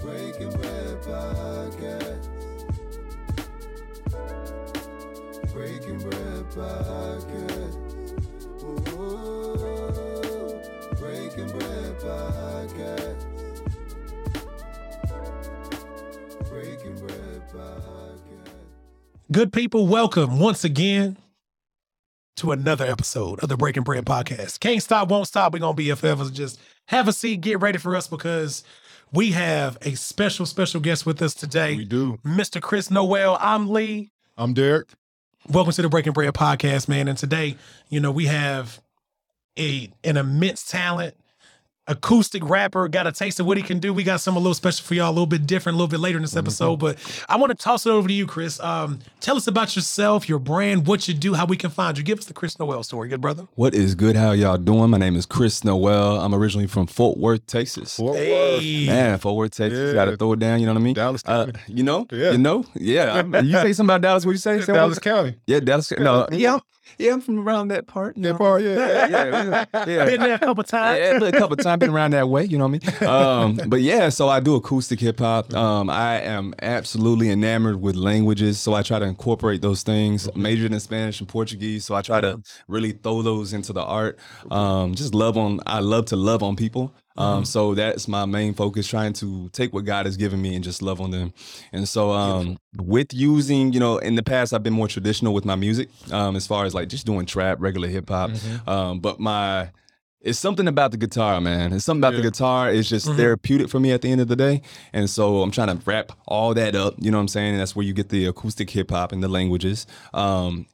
Breaking Bread Podcast. Breaking Bread Podcast. Ooh, Breaking Bread Podcast. Breaking Bread Podcast. Good people, welcome once again to another episode of the Breaking Bread Podcast. Can't stop, won't stop. We're gonna be here forever. Just have a seat, get ready for us because we have a special, special guest with us today. We do. Mr. Kris Noel. I'm Lee. I'm Derek. Welcome to the Breaking Bread Podcast, man. And today, you know, we have a an immense talent, acoustic rapper, got a taste of what he can do. We got something a little special for y'all, a little bit different, a little bit later in this episode. But I want to toss it over to you, Kris. Um, tell us about yourself, your brand, what you do, how we can find you. Give us the Kris Noel story, good brother. What is good? How y'all doing? My name is Kris Noel. I'm originally from Fort Worth, Texas. Fort Worth. Hey. Man, Fort Worth, Texas. Yeah. Got to throw it down. You know what I mean? Dallas Uh, you know? Yeah. You know? Yeah. I- you say something about Dallas? What you say? Say Dallas what? County. Yeah, Dallas. No. Yeah. Yeah, I'm from around that part. That know? part, yeah. Yeah. Yeah. yeah. Been there a couple times. Yeah, a couple times been around that way, you know what I mean? Um, but yeah, so I do acoustic hip hop. Um, I am absolutely enamored with languages, so I try to incorporate those things. Majored in Spanish and Portuguese, so I try to really throw those into the art. Um, just love on. I love to love on people. Um, so that's my main focus, trying to take what God has given me and just love on them. And so, um, with using, you know, in the past, I've been more traditional with my music, um, as far as like just doing trap, regular hip hop. Um, but my it's something about the guitar, man. It's something about the guitar. It's just Mhm. therapeutic for me at the end of the day. And so I'm trying to wrap all that up. You know what I'm saying? And that's where you get the acoustic hip hop and the languages. Um,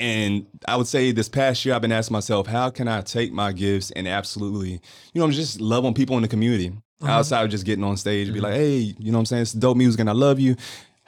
and I would say this past year, I've been asking myself, how can I take my gifts and absolutely, you know, I'm just love on people in the community uh-huh. outside of just getting on stage and be mm-hmm. like, hey, you know what I'm saying? It's dope music and I love you.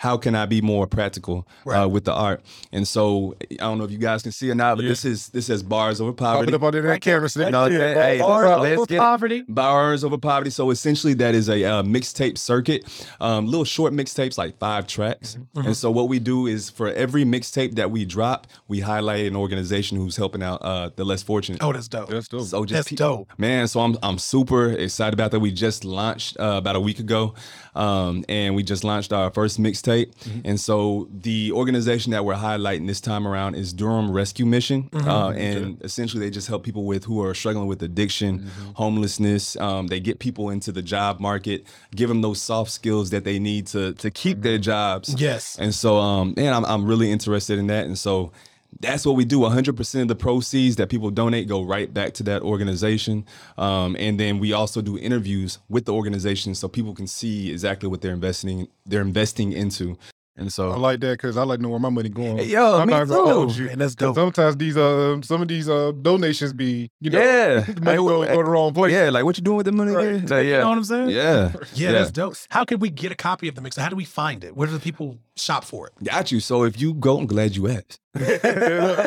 How can I be more practical Right. uh, with the art? And so I don't know if you guys can see or not, but Yeah. this is this says barz over Pop poverty. it up on that camera. See? No, Yeah. hey, Or let's over poverty. Barz over poverty. So essentially, that is a uh, mixtape circuit, um, little short mixtapes, like five tracks. Mm-hmm. And so what we do is for every mixtape that we drop, we highlight an organization who's helping out uh, the less fortunate. Oh, that's dope. That's dope. So just That's pe- dope. man. So I'm I'm super excited about that. We just launched uh, about a week ago, um, and we just launched our first mixtape. Mm-hmm. And so the organization that we're highlighting this time around is Durham Rescue Mission, Mm-hmm. uh, and essentially they just help people with who are struggling with addiction, Mm-hmm. homelessness. Um, they get people into the job market, give them those soft skills that they need to to keep their jobs. Yes. And so, um, and I'm, I'm really interested in that. And so that's what we do. 100% of the proceeds that people donate go right back to that organization. Um, and then we also do interviews with the organization so people can see exactly what they're investing, they're investing into. And so I like that because I like to know where my money going. Yo, I'm me not gonna too. hold you. Man, that's 'Cause dope. Sometimes these uh some of these uh donations be you know yeah. the money go, go the wrong place. yeah, like what you doing with the money? Right. there? Like, You know yeah. what I'm saying? Yeah. Yeah, that's dope. How can we get a copy of the mix? How do we find it? Where do the people shop for it? Got you. So if you go, I'm glad you asked. Know,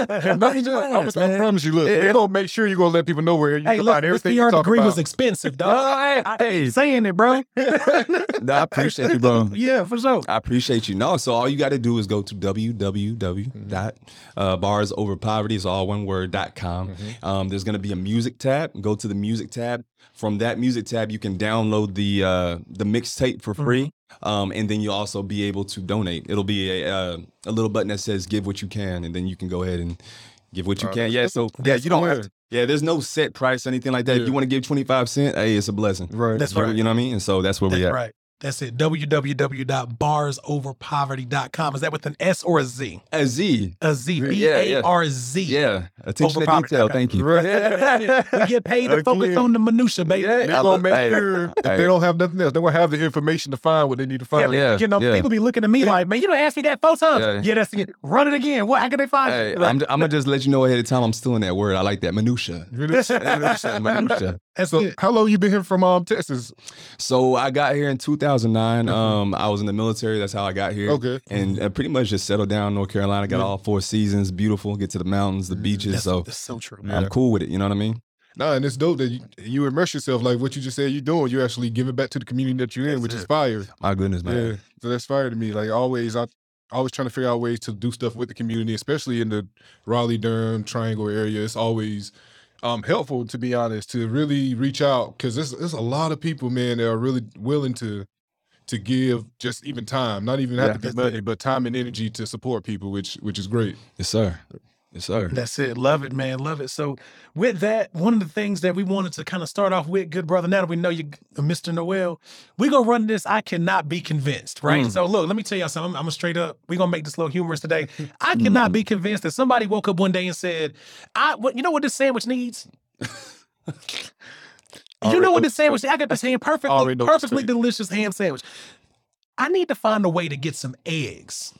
I, was- I promise you, look, they don't make sure you're gonna let people know where you Hey, can look, find this everything PR degree about. was expensive, dog. I hey, saying it, bro. no, I appreciate you, bro. yeah, for sure. I appreciate you. No, so all you got to do is go to www dot uh, bars is all one word dot com. Um, there's going to be a music tab. Go to the music tab. From that music tab, you can download the uh, the mixtape for free, um, and then you'll also be able to donate. It'll be a uh, a little button that says "Give what you can," and then you can go ahead and give what you can. Yeah, so yeah, you don't have to. Yeah, there's no set price or anything like that. If you want to give 25 cent, hey, it's a blessing. Right. That's right. You know what I mean? And so that's where That's we at. right. That's it. www.barzoverpoverty.com. Is that with an S or a Z? A Z. A Z. B A R Z. Yeah, yeah. A R Z. Attention to Over detail. poverty. Thank you. Right. We get paid to focus on the minutia, baby. Yeah. They're I gonna love- make sure if hey. they don't have nothing else, they're gonna have the information to find what they need to find. Yeah. You know, yeah. people be looking at me like, man, you don't ask me that four times. Yeah. Yeah, that's it. Run it again. What? How can they find Hey, it? I'm, I'm gonna just let you know ahead of time. I'm still in that word. I like that minutia. minutia. minutia. That's So, it. how long you been here from um Texas? So I got here in 2009. Um, I was in the military. That's how I got here. Okay. And uh, pretty much just settled down in North Carolina. Got all four seasons. Beautiful. Get to the mountains, the beaches. That's, so that's so true. Yeah. I'm cool with it. You know what I mean? Nah, and it's dope that you, you immerse yourself like what you just said you're doing. You're actually giving back to the community that you're in, That's which it. is fire. My goodness, man. Yeah, so that's fire to me. Like always, I always trying to figure out ways to do stuff with the community, especially in the Raleigh Durham Triangle area. It's always um helpful to be honest to really reach out because there's there's a lot of people, man, that are really willing to to give just even time, not even have Yeah. to be money, but time and energy to support people, which which is great. Yes, sir. Yes, sir. That's it. Love it, man. Love it. So, with that, one of the things that we wanted to kind of start off with, good brother, now that we know you, uh, Mr. Noel, we're going to run this. I cannot be convinced, right? So, look, let me tell y'all something. I'm, I'm a straight up, we're going to make this a little humorous today. I cannot be convinced that somebody woke up one day and said, I, what, you know what this sandwich needs? you know what this sandwich, I got this ham perfectly, Already know what to perfectly delicious ham sandwich. I need to find a way to get some eggs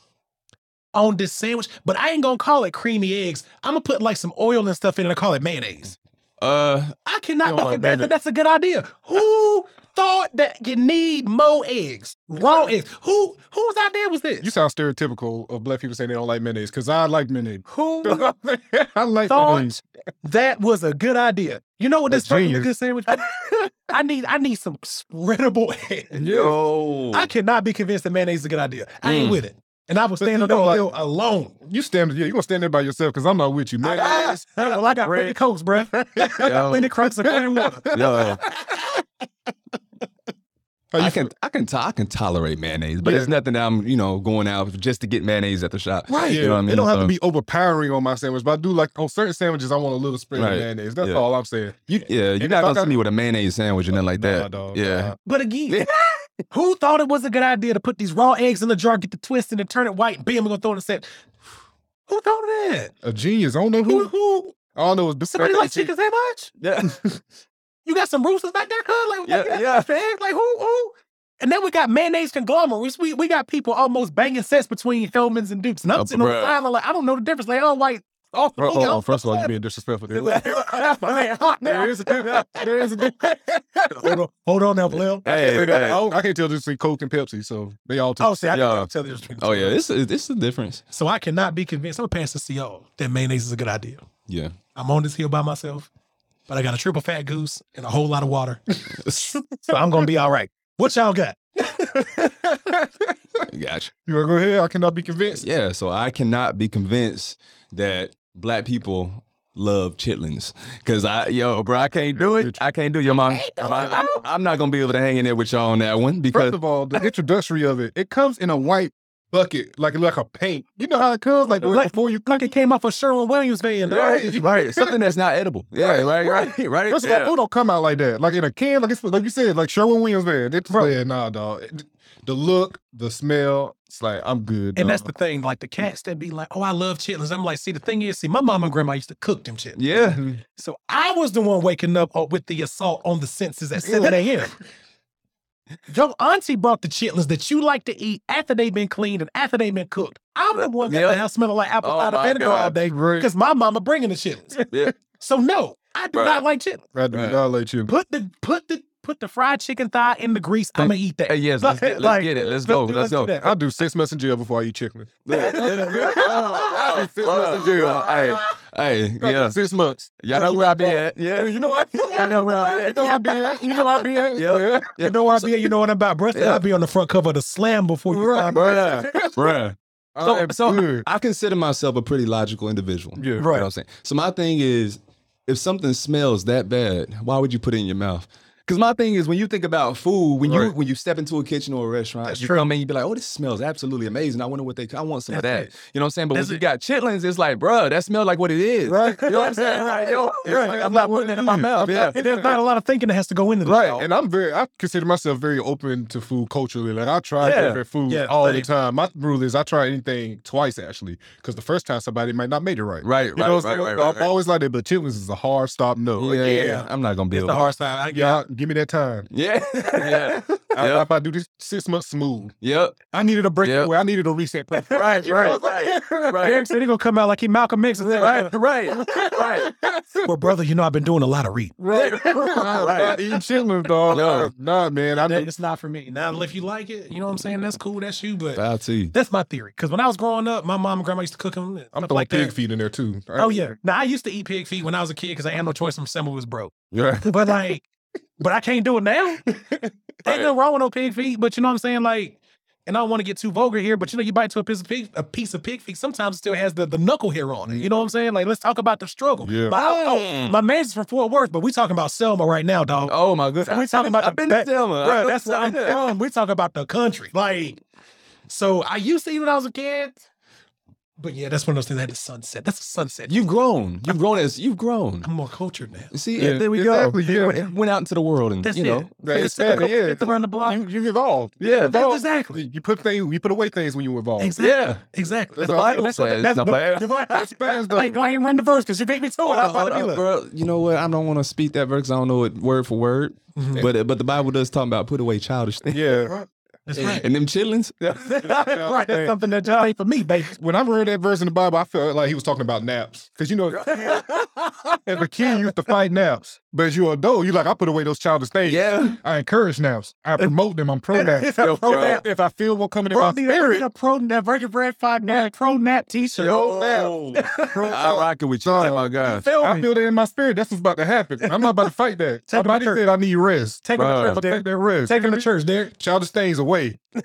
on this sandwich, but I ain't gonna call it creamy eggs. I'm gonna put like some oil and stuff in it and call it mayonnaise. Uh, I cannot You be like convinced that that's a good idea. Who thought that you need more eggs, raw eggs? Who whose idea was this? You sound stereotypical of black people saying they don't like mayonnaise because I like mayonnaise. Who I like thought mayonnaise. that was a good idea? You know what this That's fucking genius. good sandwich? I need I need some spreadable eggs. yo. I cannot be convinced that mayonnaise is a good idea. I ain't Mm. with it. And I was standing on you know, the like- hill alone. You stand, yeah, you gonna stand there by yourself because I'm not with you, man. Ah, well, I got plenty of Cokes, bruh. plenty of crunks of clean water. Yo, How you I can I can to- I can tolerate mayonnaise, but Yeah. it's nothing that I'm you know going out just to get mayonnaise at the shop. Right. You know what I mean? It don't have So, to be overpowering on my sandwich, but I do like on certain sandwiches. I want a little spread Right. of mayonnaise. That's Yeah. all I'm saying. You, yeah, you're not gonna got- see me with a mayonnaise sandwich or nothing like Nah, that. dog, yeah. nah. But again, who thought it was a good idea to put these raw eggs in the jar, get the twist and then turn it white, and bam, we're gonna throw it in the set? Who thought of that? A genius. I don't know Who, who. who? All I know is Somebody like chickens that much? Yeah. You got some roosters back there, cuz? Like, Yeah, like, yeah. Eggs? Like, who, who? And then we got mayonnaise conglomerates. We, we got people almost banging sets between Hellmann's and Duke's. And I'm sitting on the sideline like, I don't know the difference. Like, oh, white. Oh, Oh, oh, oh, first of all, you're being disrespectful. There, oh, there is a difference. There is a difference. hold on, hold on now, Blair. Hey, I, hey. don't- I can't tell this between Coke and Pepsi, so they all. Oh, see, I Yeah. can't tell the difference. Oh yeah, this is the difference. So I cannot be convinced. I'm gonna pass this to y'all that mayonnaise is a good idea. Yeah. I'm on this hill by myself, but I got a triple fat goose and a whole lot of water. so I'm gonna be all right. What y'all got? Gotcha. You want to go ahead? I cannot be convinced. Yeah, so I cannot be convinced that black people love chitlins because I, yo, bro, I can't do it. I can't do your mom, I, am not gonna be able to hang in there with y'all on that one because First of all, the introductory of it, it comes in a white bucket, like like a paint. You know how it comes, like, Like- before you Like it came off of Sherwin Williams van. dog. right, right, something that's not edible. Yeah, right, right, right. First of all, yeah. food don't come out like that. Like in a can, like it's like you said, like Sherwin Williams man. It's Bro. yeah, nah, dog. It- The look, the smell, it's like I'm good. And that's the thing. Like the cats that be like, "Oh, I love chitlins." I'm like, see, the thing is, see, my mama and grandma used to cook them chitlins. yeah, So I was the one waking up uh, with the assault on the senses at 7 a.m. Your auntie brought the chitlins that you like to eat after they've been cleaned and after they've been cooked. I'm the one that Yep. the house smelling like apple Oh cider my vinegar all God. day because my mama bringing the chitlins. yeah. So no, I do Right. not like chitlins. I do Right. not let you. Put the put the put the fried chicken thigh in the grease. I'm gonna eat that. Hey, yes, let's, get, let's Like, get it. Let's go. do- Let's do go. that. I do six months in jail before I eat chicken. Hey, hey, yeah. Six months. Y'all know where I be at. Yeah, You know what? I know where I, you know where I be at. You know where I be at. yeah, You know where I be at. You know what I'm about, bro. Yeah. I'll be on the front cover of the Slam before you. Right. find- bruh, bruh. I So, so. I consider myself a pretty logical individual. Yeah. You know what I'm saying? So my thing is, if something smells that bad, why would you put it in your mouth? Because my thing is, when you think about food, when you when you step into a kitchen or a restaurant, That's you true. come in, you be like, "Oh, this smells absolutely amazing. I wonder what they. I want some of that." it. You know what I'm saying? But That's when you it. got chitlins, it's like, bruh, that smells like what it is. Right. You know what I'm saying? Right. Yo, Right. I'm not putting it in my mm-hmm. mouth. Yeah. And There's not a lot of thinking that has to go into this. Right, and I'm very. I consider myself very open to food culturally. Like I try Yeah. different food Yeah, all same. the time. My rule is I try anything twice actually, because the first time somebody might not make it right. Right, You right, know what I'm right, saying? right, right, I'm right. always like that, but chitlins is a hard stop. No, Yeah, Like. I'm not gonna be It's the hard get yeah, give me that time. Yeah, yeah, I, Yep. If I do this six months smooth, yep. I needed a break. Yep. Where I needed a reset. plan. Right, right, right, right. Eric said he gonna come out like he Malcolm X. Right, right, right. Well, brother, you know I've been doing a lot of reading. Right, right. Eating chitlins, dog. Yo. Nah, man. I That- It's not for me. Now, if you like it, you know what I'm saying. That's cool. That's you. But I'll tell that's my theory. Because when I was growing up, my mom and grandma used to cook them. I'm stuff throwing like pig that. feet in there too. Oh yeah. Now I used to eat pig feet when I was a kid because I had no choice. My stomach was broke. yeah. But like, but I can't do it now. Ain't nothing wrong with no pig feet. But you know what I'm saying? Like, and I don't want to get too vulgar here, but you know, you bite to a piece of pig, a piece of pig feet. Sometimes it still has the, the knuckle hair on it. You know what I'm saying? Like, let's talk about the struggle. Yeah. My, mm. oh, my man's from Fort Worth, but we talking about Selma right now, dog. Oh my goodness. we talking about I've the been back- to Selma. Bro, that's I'm telling, we talking about the country. Like, so I used to eat when I was a kid. But yeah, that's one of those things that had the sunset. That's a sunset. You've grown. You've grown as you've grown. I'm more cultured now. See, Yeah, there we exactly, go. yeah. Went out into the world and That's you know. it. Right, It's exactly, typical. yeah. It's around the block. You, you evolved. Yeah, That's exactly. You put things, you put away things when you evolve. Exactly. Yeah. Exactly. That's That's, all why- it that's what says. that's No, what- that's why- Fans Like, go ahead run the verse because you beat me to it. I'm about to be Uh, bro, you know what? I don't want to speak that verse 'cause I don't know it word for word. But but the Bible does talk about put away childish things. Yeah. That's right. And them chillings. right. That's something that y'all ain't for me, baby. When I read that verse in the Bible, I felt like he was talking about naps. Because you know, as a kid, you used to fight naps. But as you're adult, you're like, I put away those childish things. Yeah. I encourage naps. I promote them. I'm pro nap. It's pro nap. If I feel one coming in Bro, my spirit, a pro nap, Virgin Bread Five Nap, pro nap t-shirt. Yo, I rock it with you. Son, Oh my God. Feel I feel that in my spirit. That's what's about to happen. I'm not about to fight that. Take My body said I need rest. Take him Bro. to church, take Derek. that rest. Take him to church, Derek. Childish things away.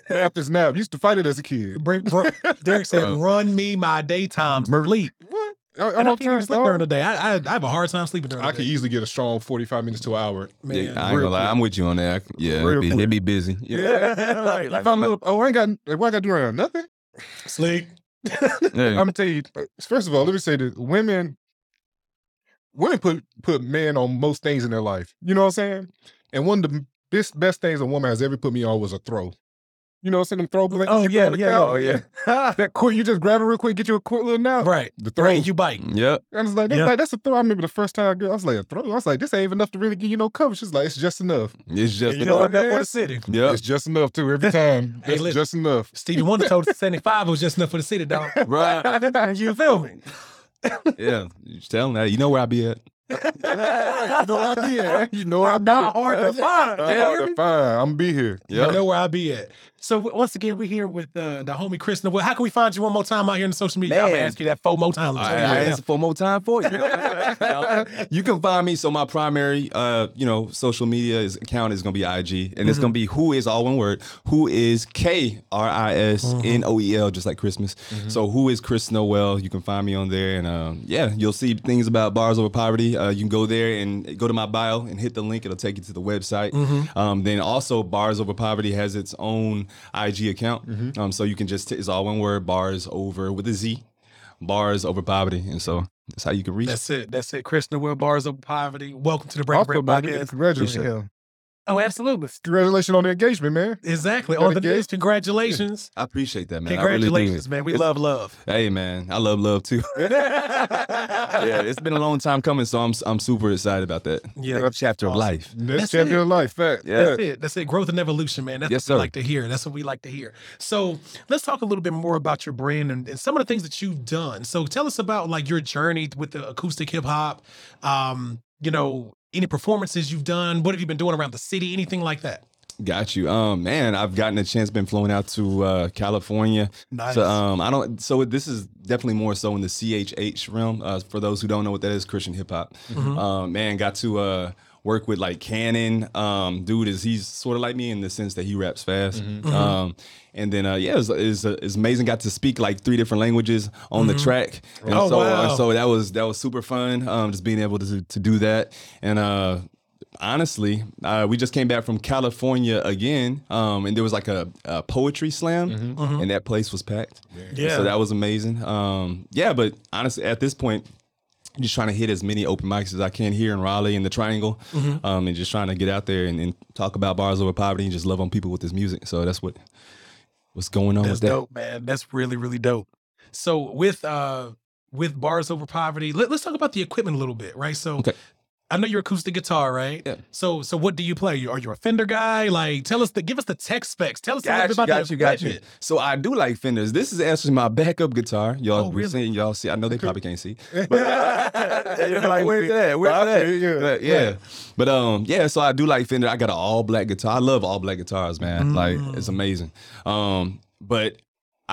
Nap is nap. Used to fight it as a kid. Bring, bro, Derek said, uh, "Run me my daytime sleep." What? I, And oh, I I'm can't even sleep during the day. I, I, I have a hard time sleeping during I the could day. easily get a strong 45 minutes to an hour. Man, Yeah, I ain't gonna lie, I'm with you on that. Yeah, Real it'd be, quick. it'd be busy. Yeah. like, like, If I'm a little, oh, I ain't got, like, what I got to do around? Nothing. sleep. I'm gonna tell you. First of all, let me say that women, women put put men on most things in their life. You know what I'm saying? And one of the best best things a woman has ever put me on was a throw. You know what I'm saying? Them throw blank. Oh yeah, yeah, Oh, yeah. That quick, you just grab it real quick, get you a quick little nap. right. The throw. Right. You bite. Yep. I was like, that's, Yeah. like, that's a throw. I remember the first time I, got, I was like, a throw. I was like, this ain't even enough to really give you no cover. She's like, it's just enough. It's just You know what? That Yeah. for the city. Yep. It's just enough too. Every time, Hey, it's listen. just enough. Stevie Wonder told us 75 was just enough for the city, dog. Right. you feel me? Yeah. You just tell them that. You know where I be at. I know I did. You know I'm Not hard to find. Fine, fine. I'm be here. You know where I be at. So once again, we're here with uh, the homie Kris. Noel. How can we find you one more time out here in the social media? I'm gonna ask you that four more times. I, I answer four more time for you. you can find me. So my primary, uh, you know, social media is, account is gonna be IG, and it's gonna be who is all one word. Who is K R I S N O E L, just like Christmas. So who is Kris Noel? You can find me on there, and um, yeah, you'll see things about barz over poverty. Uh, you can go there and go to my bio and hit the link. It'll take you to the website. Um, then also, barz over poverty has its own IG account. Um, so you can just it's all one word. Barz over with a Z barz over poverty, and so that's how you can reach. That's it. That's it. Kris Noel, Barz of Poverty. Welcome to the Break Also, Bread Podcast. congratulations. Appreciate Yeah. Oh, absolutely. Congratulations on the engagement, man. Exactly. On the get- list. Congratulations. I appreciate that, man. I really do. Congratulations, man. We love love. Hey, man, I love love too. yeah, it's been a long time coming, so I'm I'm super excited about that. Yeah. chapter of life. That's That's champion it. of life. Fact. Yeah. That's it. That's it. Growth and evolution, man. That's Yes, what sir. we like to hear. That's what we like to hear. So let's talk a little bit more about your brand and, and some of the things that you've done. So tell us about like your journey with the acoustic hip hop. Um, you know, any performances you've done. What have you been doing around the city? Anything like that? Got you. Um, man, I've gotten a chance, been flown out to uh, California. Nice. So, um, I don't. So this is definitely more so in the CHH realm. Uh, for those who don't know what that is, Christian hip hop. Um, man, got to uh, work with like Canon. Um, dude is he's sort of like me in the sense that he raps fast. Um, and then uh, yeah, it's it's it's amazing. Got to speak like three different languages on the track. And Oh, so, wow. uh, so that was that was super fun. Um, just being able to to do that and uh honestly, uh, we just came back from California again, um, and there was like a, a poetry slam, and that place was packed. Yeah. so that was amazing. Um, yeah, but honestly, at this point. Just trying to hit as many open mics as I can here in Raleigh and the Triangle, um, and just trying to get out there and, and talk about barz over poverty and just love on people with this music. So that's what what's going on That's with that. dope, man. That's really, really dope. So with uh with barz over poverty, let, us talk about the equipment a little bit, right? So Okay. I know you're acoustic guitar, right? Yeah. So so what do you play? Are you a Fender guy? Like tell us the give us the tech specs. Tell us a Got little you, bit about got the you, got you. So I do like Fenders. This is actually my backup guitar. Y'all, Oh, we're really? seeing y'all see. I know they probably can't see. You're like, where's that? Where's that? Yeah. But, yeah. But um, yeah, so I do like Fender. I got an all black guitar. I love all black guitars, man. Like it's amazing. Um, but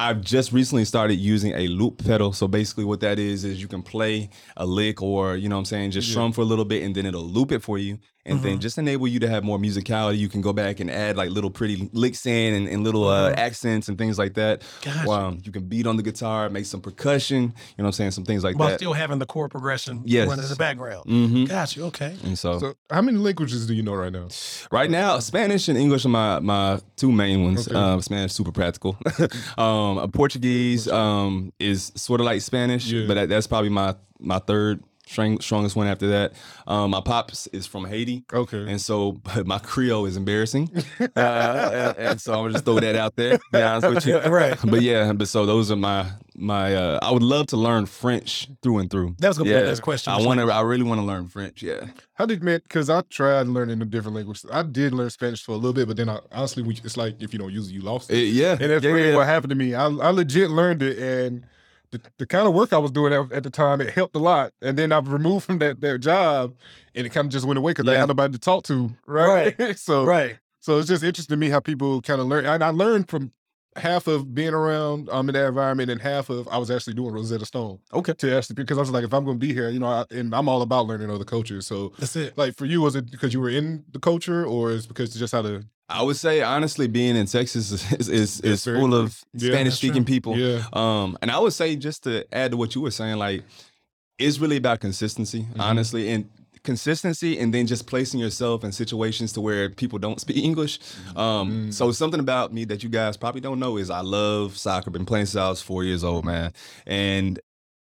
I've just recently started using a loop pedal. So basically what that is is you can play a lick or, you know what I'm saying, just strum for a little bit and then it'll loop it for you. And then Mhm. just enable you to have more musicality. You can go back and add like little pretty licks in and, and little uh, Mhm. accents and things like that. Gotcha. Um, you can beat on the guitar, make some percussion. You know what I'm saying? Some things like While that. While still having the chord progression Yes. running in the background. hmm Got you. Okay. And so, So, how many languages do you know right now? right now, Spanish and English are my my two main ones. Okay. Um, Spanish super practical. um, uh, Portuguese um, is sort of like Spanish, Yeah. but that, that's probably my my third strong, strongest one after that. Um, my pops is from Haiti. Okay. And so, my Creole is embarrassing, uh, and, and so I'm gonna just throw that out there. To be honest with you, Right. But yeah, but so those are my my. Uh, I would love to learn French through and through. That was gonna be the next question. I want to. I really want to learn French. Yeah. How did man? Because I tried learning a different language. I did learn Spanish for a little bit, but then I, honestly, we, it's like if you don't use it, you lost it. Eh, yeah. and that's yeah, really yeah. what happened to me. I, I legit learned it, and the, the kind of work I was doing at, at the time, it helped a lot. And then I've removed from that that job, and it kind of just went away because I had nobody to talk to. Right. so Right. so it's just interesting to me how people kind of learn. And I learned from half of being around um in that environment, and half of I was actually doing Rosetta Stone. Okay. To actually because I was like, if I'm going to be here, you know, I, and I'm all about learning other cultures. So That's it. like for you, was it because you were in the culture, or is because just how to? I would say honestly, being in Texas is is, is, is very full of Yeah, Spanish speaking people. Yeah. Um, and I would say just to add to what you were saying, like it's really about consistency, Mm-hmm. honestly, and consistency, and then just placing yourself in situations to where people don't speak English. Mm-hmm. Um, so something about me that you guys probably don't know is I love soccer. Been playing since I was four years old, man, and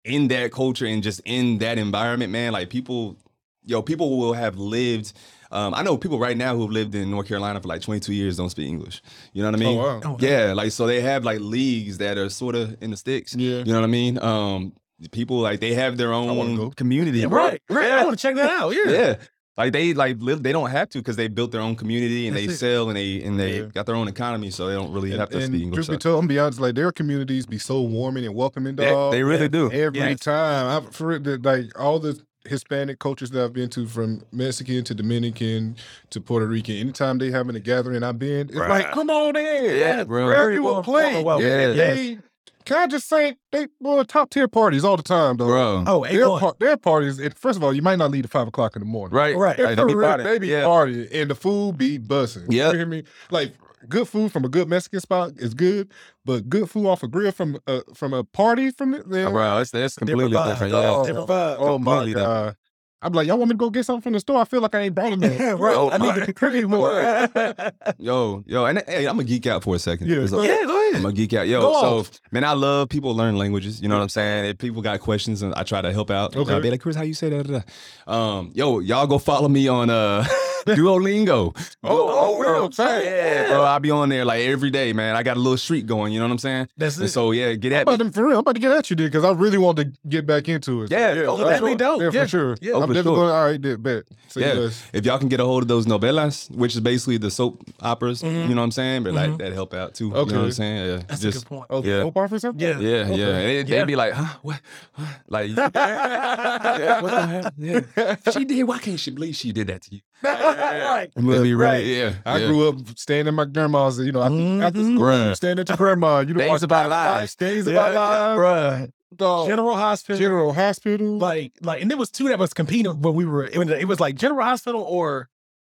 in that culture and just in that environment, man, like people, yo, people will have lived. Um, I know people right now who have lived in North Carolina for like 22 years don't speak English. You know what I mean? Oh wow. Oh, Yeah, like so they have like leagues that are sort of in the sticks. Yeah. You know what I mean? Um people like they have their own community. Yeah, right. Right. I want to check that out. Yeah. Yeah. Like they like live, they don't have to because they built their own community and That's they it. sell and they and they Yeah. got their own economy, so they don't really And, have to and speak English. truth be told, I'm be honest, like their communities be so warming and welcoming, They, dog. they really do. every Yes. time. I, for it, like all the Hispanic cultures that I've been to, from Mexican to Dominican to Puerto Rican, anytime they having a gathering, I've been. It's like, come on in, Yeah, bro. Where you will play? Well, Yeah. They- can I just say they boy top tier parties all the time, though. Bro. Oh, hey, Their, par- their parties. It, first of all, you might not leave at five o'clock in the morning. Right. Right. They're Hey, for they be real, partying. they be Yeah. partying, and the food be bussing. Yeah, You hear me? Like good food from a good Mexican spot is good, but good food off a grill from a from a party from it. then- Bro, it's, it's completely vibe. different. Oh, Yeah. Different vibe. Oh my god! I'm like, y'all want me to go get something from the store? I feel like I ain't bought enough. Yeah, right. Oh, I need to contribute more. Yo, yo, and hey, I'm gonna geek out for a second. Yeah. It's Yeah, okay. go I'm ahead. gonna geek out. Yo, Go so off. man, I love people learn languages. You know what I'm saying? If people got questions and I try to help out. Okay. I'll be like, Kris, how you say that? Da, da. Um, yo, y'all go follow me on uh Duolingo. Oh, oh, real Duolingo. Yeah, bro. I'll be on there like every day, man. I got a little streak going, you know what I'm saying? That's And it. so yeah, get I'm at about me. to, for real, I'm about to get at you, dude, because I really want to get back into it. Yeah, oh, for that'd be dope. Yeah, Yeah. for sure. Yeah. I'm Oh, for definitely sure. going. All right, did bet. So Yeah. yes. If y'all can get a hold of those novelas, which is basically the soap operas, Mhm. you know what I'm saying? But like Mhm. that help out too. You know Okay. what I'm saying? Yeah. That's a good point. Oh, Yeah. soap operas or something? Yeah. Yeah, Okay. yeah. And it, Yeah. they'd be like, huh? What? what? Like, what the hell? Yeah. She did. Why can't she believe she did that to you? Right. It'd be right. Right. Yeah. I yeah. grew up staying in my grandma's, you know, after, after Mhm. school, Bruh. staying at your grandma. You know, Things watch- about lives. Things Yeah. about lives. Right. Dog. General Hospital. General Hospital. like like and there was two that was competing when we were it was, it was like General Hospital or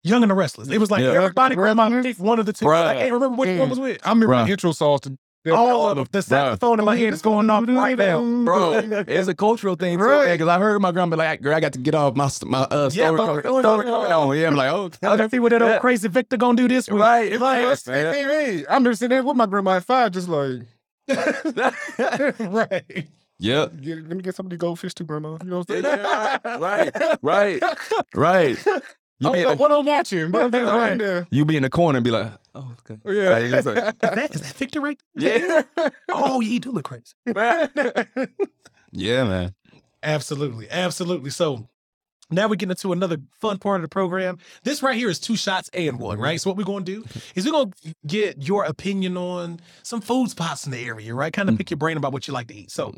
Young and the Restless. It was like Yeah. everybody grandma picked one of the two. Bruh. I can't remember which Mm. one was which. I remember Bruh. the intro songs to Oh, the saxophone in my head is going off right now. Bro, it's a cultural thing, Right. Because I heard my grandma be like, "Girl, I got to get off my my uh, Yeah, story, but- story, story coming on." Yeah, I'm like, "Oh, Other people that old Yeah. crazy Victor gonna do this week. right, Like, right." Hey, I'm just sitting there with my grandma at five, just like, right. Yep. get, let me get some of the goldfish too, grandma. You know what I'm saying? right, right, right. You I be, what I'm watching, but Right. you be in the corner and be like, "Oh, okay." Oh, yeah. Like, it's like- Is that, is that Victor right there? yeah, Oh, yeah, he do look crazy. yeah, man. Absolutely. Absolutely. So now we're getting into another fun part of the program. This right here is two shots and one, right? So what we're going to do is we're going to get your opinion on some food spots in the area, right? Kind of mm. pick your brain about what you like to eat. So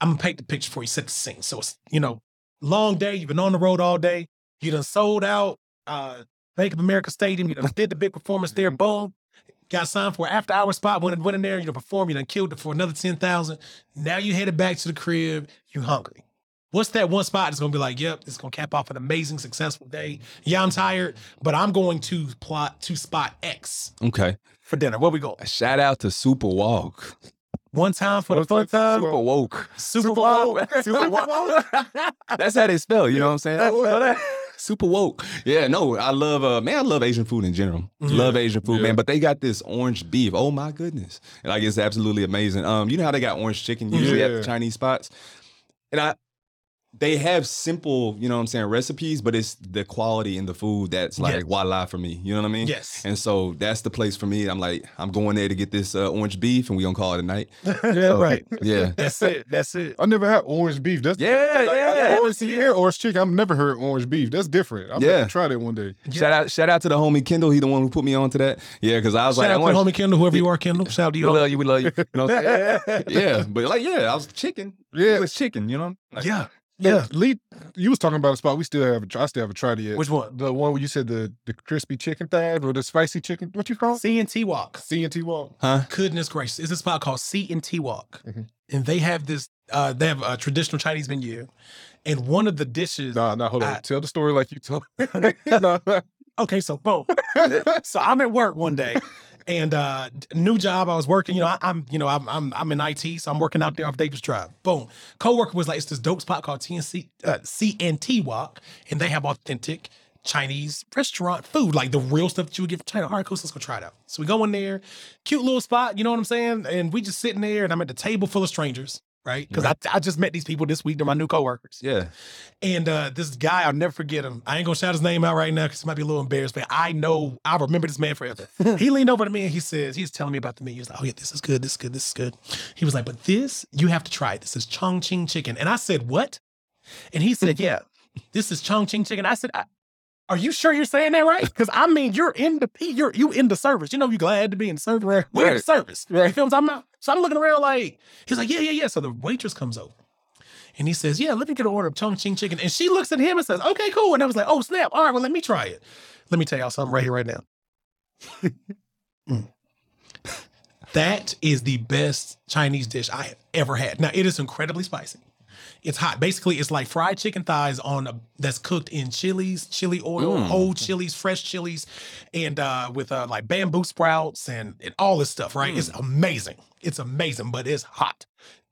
I'm going to paint the picture for you, set the scene. So it's, you know, long day. You've been on the road all day. You done sold out uh, Bank of America Stadium. You done did the big performance there. Boom. Got signed for an after hour spot. Went, went in there, you know, perform. You done killed it for another 10000 Now you headed back to the crib. You hungry. What's that one spot that's gonna be like, yep, it's gonna cap off an amazing, successful day. Yeah, I'm tired, but I'm going to plot to spot X Okay. for dinner. Where we go? Shout out to Super Wok. One time for the fun time. Super Woke. Super Bowl. Super woke. That's how they spell. You know what I'm saying? Super woke. Yeah, no, I love uh man, I love Asian food in general. Love Asian food, Yeah. man. But they got this orange beef. Oh my goodness. Like it's absolutely amazing. Um, you know how they got orange chicken usually at the Chinese spots? And I they have simple, you know what I'm saying, recipes, but it's the quality in the food that's like Yes. voila for me. You know what I mean? Yes. And so that's the place for me. I'm like, I'm going there to get this uh, orange beef and we gonna call it a night. yeah, right. Yeah. That's it. That's it. I never had orange beef. That's Yeah, yeah. Orange, yeah, orange chicken. I've never heard orange beef. That's different. I'm Yeah. gonna try that one day. Shout out, shout out to the homie Kendall. He the one who put me on to that. Yeah, because I was Shout like, out I to want homie Kendall, whoever you are, Kendall. Shout out to we love you, we love you. you know what I'm saying? yeah, but like, yeah, I was chicken. Yeah. it was chicken. You know, Like, Yeah. Yeah, Yeah. Lee, you was talking about a spot we still haven't. I still haven't tried it yet. Which one? The one where you said the the crispy chicken thing or the spicy chicken. What you call it? C and T Wok. C and T Wok. huh? Goodness gracious. It's a spot called C and T Wok. Mhm. And they have this uh they have a traditional Chinese menu. And one of the dishes Nah, nah, hold on. I- Tell the story like you told. Nah. Okay, so boom. so I'm at work one day, and uh new job. I was working. You know, I, am You know, I'm I'm I'm in IT, so I'm working out there off Davis Drive. Boom. Coworker was like, "It's this dope spot called TNC uh, CNT Wok, and they have authentic." Chinese restaurant food, like the real stuff that you would get from China. All right, cool, so let's go try it out. So we go in there, cute little spot, you know what I'm saying? And we just sitting there, and I'm at the table full of strangers, right? Because I, I just met these people this week. They're my new coworkers. Yeah. And uh, this guy, I'll never forget him. I ain't gonna shout his name out right now because he might be a little embarrassed, but I know I remember this man forever. he leaned over to me and he says, he's telling me about the menu. He was like, Oh yeah, this is good, this is good, this is good. He was like, But this, you have to try it. This is Chongqing chicken. And I said, What? And he said, Yeah, this is Chongqing chicken. I said, I, are you sure you're saying that right? Because I mean, you're in the you're you in the service. You know, you're glad to be in the service. We're in the Right. service. You feel what I'm talking about? So I'm looking around like he's like, yeah, yeah, yeah. So the waitress comes over. And he says, Yeah, let me get an order of Chongqing chicken. And she looks at him and says, Okay, cool. And I was like, Oh, snap. All right, well, let me try it. Let me tell y'all something right here, right now. Mm. That is the best Chinese dish I have ever had. Now, it is incredibly spicy. It's hot. Basically, it's like fried chicken thighs on a, that's cooked in chilies, chili oil, whole chilies, fresh chilies, and uh, with uh, like bamboo sprouts and, and all this stuff. Right? It's amazing. It's amazing, but it's hot.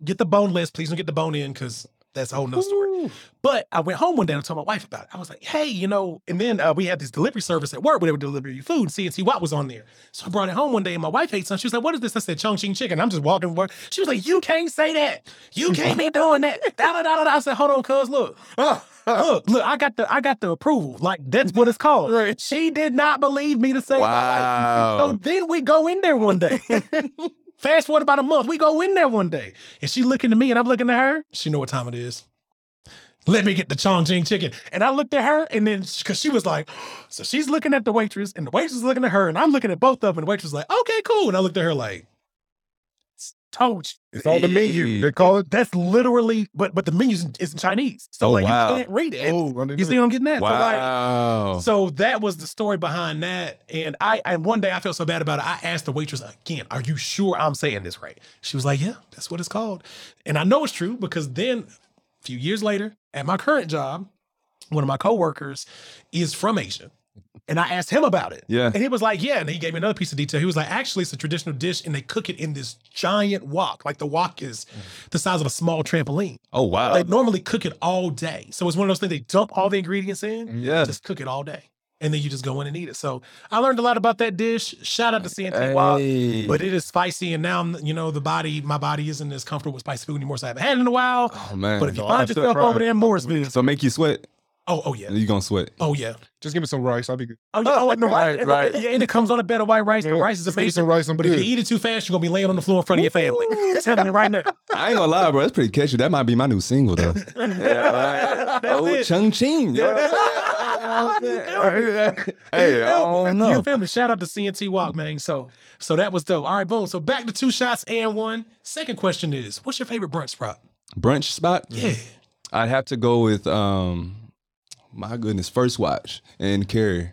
Get the boneless. Please don't get the bone in because that's a whole nother story. But I went home one day and told my wife about it. I was like, hey, you know, and then uh, we had this delivery service at work where they would deliver you food. And CNC Watt was on there. So I brought it home one day and my wife ate some. She was like, what is this? I said, Chongqing chicken. I'm just walking to work. She was like, you can't say that. You can't be doing that. Da, da, da, da, da. I said, hold on, cuz, look. look, look, I got the I got the approval. Like that's what it's called. Right. She did not believe me to say that. Wow. So then we go in there one day. Fast forward about a month, we go in there one day, and she looking at me, and I'm looking at her. She know what time it is. Let me get the Chongqing chicken. And I looked at her, and then because she was like, so she's looking at the waitress, and the waitress is looking at her, and I'm looking at both of them, and the waitress was like, okay, cool. And I looked at her like, told you. It's on the menu. They call it. That's literally, but but the menu is is in Chinese, so Oh, like wow. you can't read it. Oh, you see what I'm getting at? So, like, Wow. so that was the story behind that. And I and one day I felt so bad about it. I asked the waitress again, "Are you sure I'm saying this right?" She was like, "Yeah, that's what it's called." And I know it's true because then a few years later, at my current job, one of my coworkers is from Asia. And I asked him about it. Yeah. And he was like, yeah. And he gave me another piece of detail. He was like, actually, it's a traditional dish and they cook it in this giant wok. Like the wok is mm. the size of a small trampoline. oh wow. They normally cook it all day. So it's one of those things they dump all the ingredients in mm, yeah. just cook it all day. And then you just go in and eat it. So I learned a lot about that dish. Shout out to CNT Wok. But it is spicy, and now you know, the body, my body isn't as comfortable with spicy food anymore. So I haven't had it in a while. oh man. but if you no, find yourself over there in Morrisville, so make you sweat. Oh, oh yeah, You're gonna sweat. oh yeah, Just give me some rice. I'll be good. oh yeah, oh, and the Right, rice, right. yeah, and it comes on a bed of white rice. The rice is just give me amazing. some rice. I'm But if you eat it too fast, you're gonna be laying on the floor in front of your family. I'm telling you right now. I ain't gonna lie, bro. That's pretty catchy. That might be my new single though. That's oh, it. Chung Ching. hey, I don't know. Your know. family, shout out to CNT Wok, man. So, so that was dope. All right, boom. So back to two shots and one. Second question is, what's your favorite brunch spot? Brunch spot. Yeah. I'd have to go with um, my goodness, First Watch and Cary.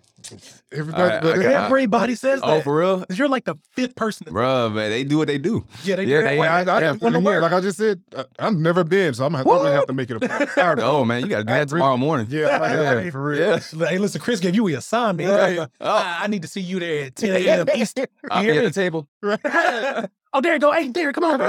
Everybody, All right, but I got- Everybody says that. Oh, for real? You're like the fifth person. To, Bruh, man, they do what they do. yeah, they, Yeah, they- I, I, I, Yeah, like I just said, I, I've never been, so I'm gonna, I'm gonna have to make it a. Oh man, you got to do that tomorrow morning. Yeah, like, Yeah. hey, for real. Yeah. Hey, listen, Kris gave you a assignment. Right. Uh, I, I need to see you there at 10 a.m. Eastern. I'll be at the table. Right. oh, there you go. Hey, there, come on.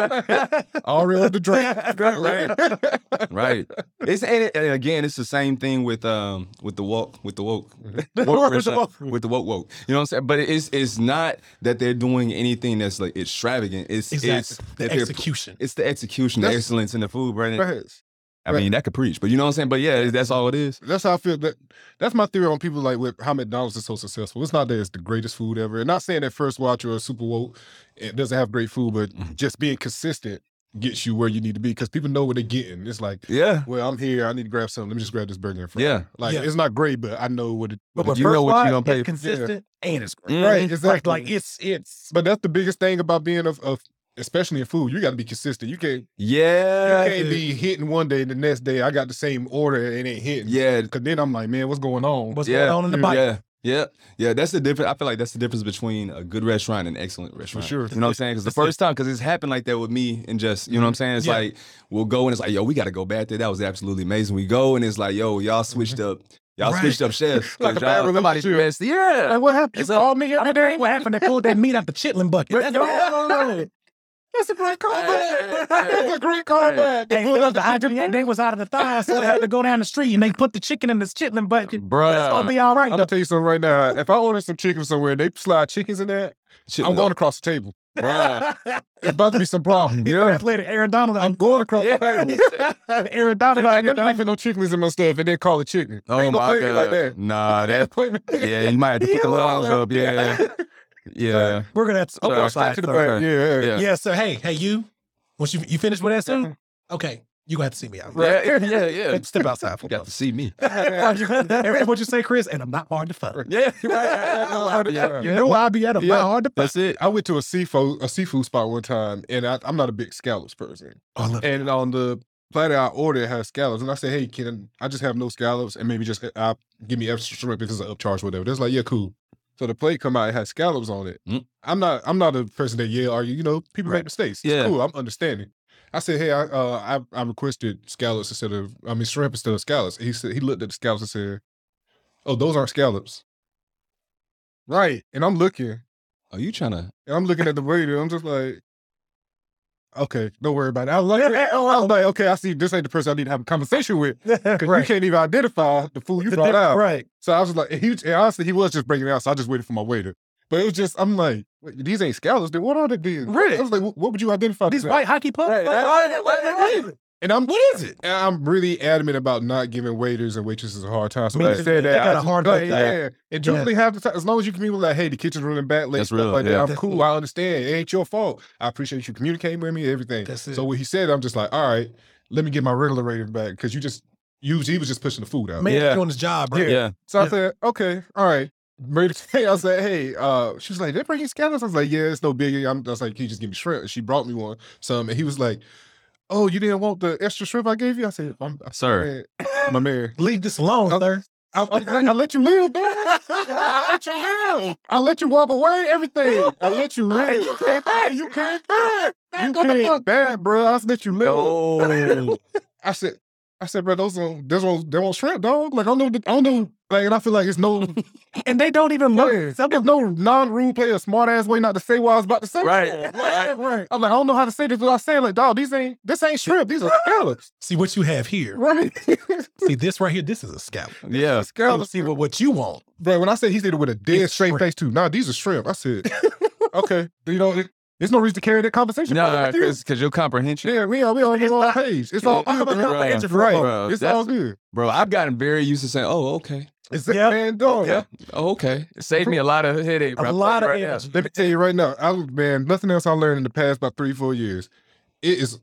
Already at the drink. Right. Right. It's and, it, and again, it's the same thing with um with the woke with the woke With woke the restaurant- woke. With the woke woke. You know what I'm saying? But it's it's not that they're doing anything that's like extravagant. It's it's The that execution. It's the execution, the excellence in the food, Brandon. Right. I mean, that could preach, but you know what I'm saying. But yeah, that's all it is. That's how I feel. That that's my theory on people like with how McDonald's is so successful. It's not that it's the greatest food ever. And not saying that First Watch or Super Woke it doesn't have great food, but Mhm. just being consistent gets you where you need to be because people know what they're getting. It's like, Yeah. well, I'm here. I need to grab something. Let me just grab this burger and fries. Yeah. Like Yeah. it's not great, but I know what it. But what with it- you know First what you Watch, gonna pay it's for. consistent and it's great. Mhm. right. Like, Exactly. like it's it's but that's the biggest thing about being of, of especially in food. You got to be consistent. You can't. Yeah. You can't be hitting one day and the next day I got the same order and it ain't hitting. Yeah. Because then I'm like, man, what's going on? what's Yeah. going on in the bite. Yeah. Yeah. Yeah. That's the difference. I feel like that's the difference between a good restaurant and an excellent restaurant. For sure. You know what I'm saying? Because the first time, because it's happened like that with me and just, you know what I'm mm-hmm. saying? It's Yeah. like, we'll go and it's like, yo, we got to go back there. That was absolutely amazing. We go and it's like, yo, y'all switched mm-hmm. up. Y'all Right. switched up chefs. Like a 'cause bad y'all- somebody's relationship. best. Yeah. Like, what happened? It's You a- called me. Ain't what happened. They pulled that meat out the chitlin bucket. That's, That's a great callback. That's a great callback. Hey, look, the hydrant, they was out of the thigh, so they had to go down the street and they put the chicken in this chitlin bucket. It's gonna Bruh. be all right. I'm gonna tell you something right now. If I order some chicken somewhere, they slide chickens in there. I'm going across the table. Bruh. It's about to be some problem. Yeah. Athletic Aaron Donald. I'm going across the table. Aaron Donald. I ain't gonna no chickens in my stuff and then call it chicken. Oh Ain't my God. like that. Nah, that, yeah, you might have to put the lungs up. Yeah. Yeah. We're gonna have to. I'm Oh, going slide to the sorry. Yeah, yeah. Yeah. Yeah, so hey, hey, you. Once you you finished with that soon, okay, you gonna have to see me out. Yeah. Yeah. Yeah. Step outside for You got to see me. What you say, Kris? And I'm not hard to fuck. Yeah. Yeah. You know I'll be at. I'm Yeah. not hard to fuck. That's it. I went to a seafood a seafood spot one time, and I, I'm not a big scallops person. Oh, look. And on the platter I ordered it had scallops, and I said, "Hey, can I just have no scallops and maybe just uh, give me extra shrimp if it's an upcharge, whatever?" They're like, "Yeah, cool." So the plate come out, it has scallops on it. Mm. I'm not I'm not a person that yell, argue. You know, people Right. make mistakes. It's Yeah. cool. I'm understanding. I said, "Hey, I uh, I, I requested scallops instead of I mean shrimp instead of scallops." He said he looked at the scallops and said, "Oh, those aren't scallops." Right, and I'm looking. Are you trying to? And I'm looking at the waiter. I'm just like, okay, don't worry about it. I was like, I was like, okay, I see this ain't the person I need to have a conversation with because you can't even identify the fool you The brought diff- out. Right. So I was like, he and honestly, he was just breaking it out. So I just waited for my waiter. But it was just, I'm like, wait, these ain't scallops. Then what are they? Then? Really? I was like, what, what would you identify? These this white hockey pucks. Right. Like, it? And I'm What is it? I'm really adamant about not giving waiters and waitresses a hard time. So Me when. I said They that, got I a just- hard like, time. yeah. And generally half the time, as long as you communicate like, hey, the kitchen's running back late, That's stuff real, like yeah. that. I'm That's cool. I understand. It ain't your fault. I appreciate you communicating with me, everything. That's it. So when he said, I'm just like, all right, let me get my regular rating back because you just you he was just pushing the food out. Man Yeah. doing his job, bro. Yeah. Yeah. So I said, okay, all right. Ready to say, I said, hey, uh, she was like, they bringing scallops. I was like, yeah, it's no biggie. I'm, I was like, can you just give me shrimp? And she brought me one, some, and he was like, oh, you didn't want the extra shrimp I gave you? I said, I'm, I Sir. said, my man, Leave this alone, Oh. sir. I, I, I let you live, man. I let you live. I let you walk away, everything. I let you live. You can't bad. You can't bad. You can't bad, bro. I just let you live. Oh. I said, I said, bro, those on, those on, they on shrimp, dog. Like I don't know, I don't know. Like, and I feel like it's no, And they don't even look. yeah, there's no non-rule player, smart ass way not to say what I was about to say. Right. right, right. I'm like, I don't know how to say this without saying like, dog, these ain't, this ain't shrimp. These are scallops. See what you have here. Right. See this right here. This is a scallop. Yeah. Let's see what, what you want. Bro, when I said he did it with a dead It's straight shrimp. face too. Nah, these are shrimp. I said, okay. You know, it, there's no reason to carry that conversation. No, because you. because your comprehension. yeah, we are we on the same page. It's all I'm good, a bro. comprehension Right, bro. Bro, it's that's- all good. Bro, I've gotten very used to saying, oh, okay. It's Yeah. man, dog. Yeah. Oh, okay. It saved me a lot of headache, A lot of Right now. energy. Let me tell you right now, I man, nothing else I learned in the past about three, four years. It is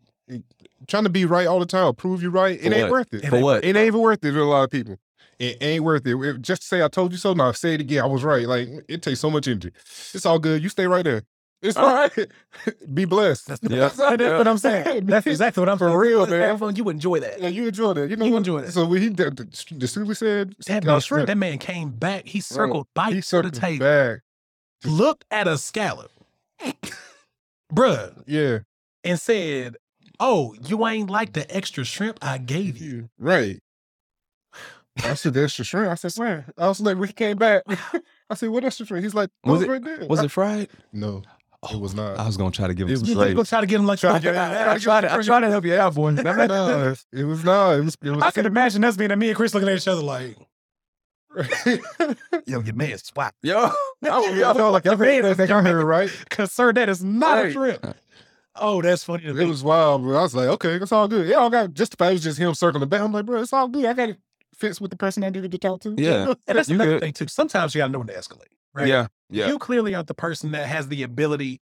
trying to be right all the time, prove you right. It For ain't what? worth it. For what? It ain't even worth it to a lot of people. It ain't worth it. It- Just to say I told you so. Now say it again. I was right. Like it takes so much energy. It's all good. You stay right there. It's all right. Be blessed. Yeah. That's what I'm saying. That's exactly what I'm For real, man. man. You enjoy that. Yeah, you enjoyed it. You know You what? enjoyed it. So when he did, the, the soon we said That uh, man, shrimp, that man came back. He circled he bites to the table, back. looked at a scallop, bruh, Yeah, and said, "Oh, you ain't like the extra shrimp I gave you." right. I said, "That's the shrimp." I said, "Where?" I was like, when he came back, I said, "What extra shrimp?" He's like, Was "Was it- right there." Was it fried? No, it was not. I was gonna try to give him It was straight. go try to get him like Try to "Okay, get- I, I tried to, I tried to help you out, boy. no, it was not. It was. It was I can imagine us being at me and Kris looking at each other like, "Yo, your man swap." Yo, I felt like I think I heard it right. Cause sir, that is not a Right. shrimp. Oh, that's funny. To It was wild, bro. I was like, okay, it's all good. Yeah, I got just it was just him circling the back. I'm like, bro, it's all good. I got it fits with the person I needed to talk to. yeah, and that's You another good. thing too. Sometimes you gotta know when to escalate. Right? yeah, yeah. You clearly aren't the person that has the ability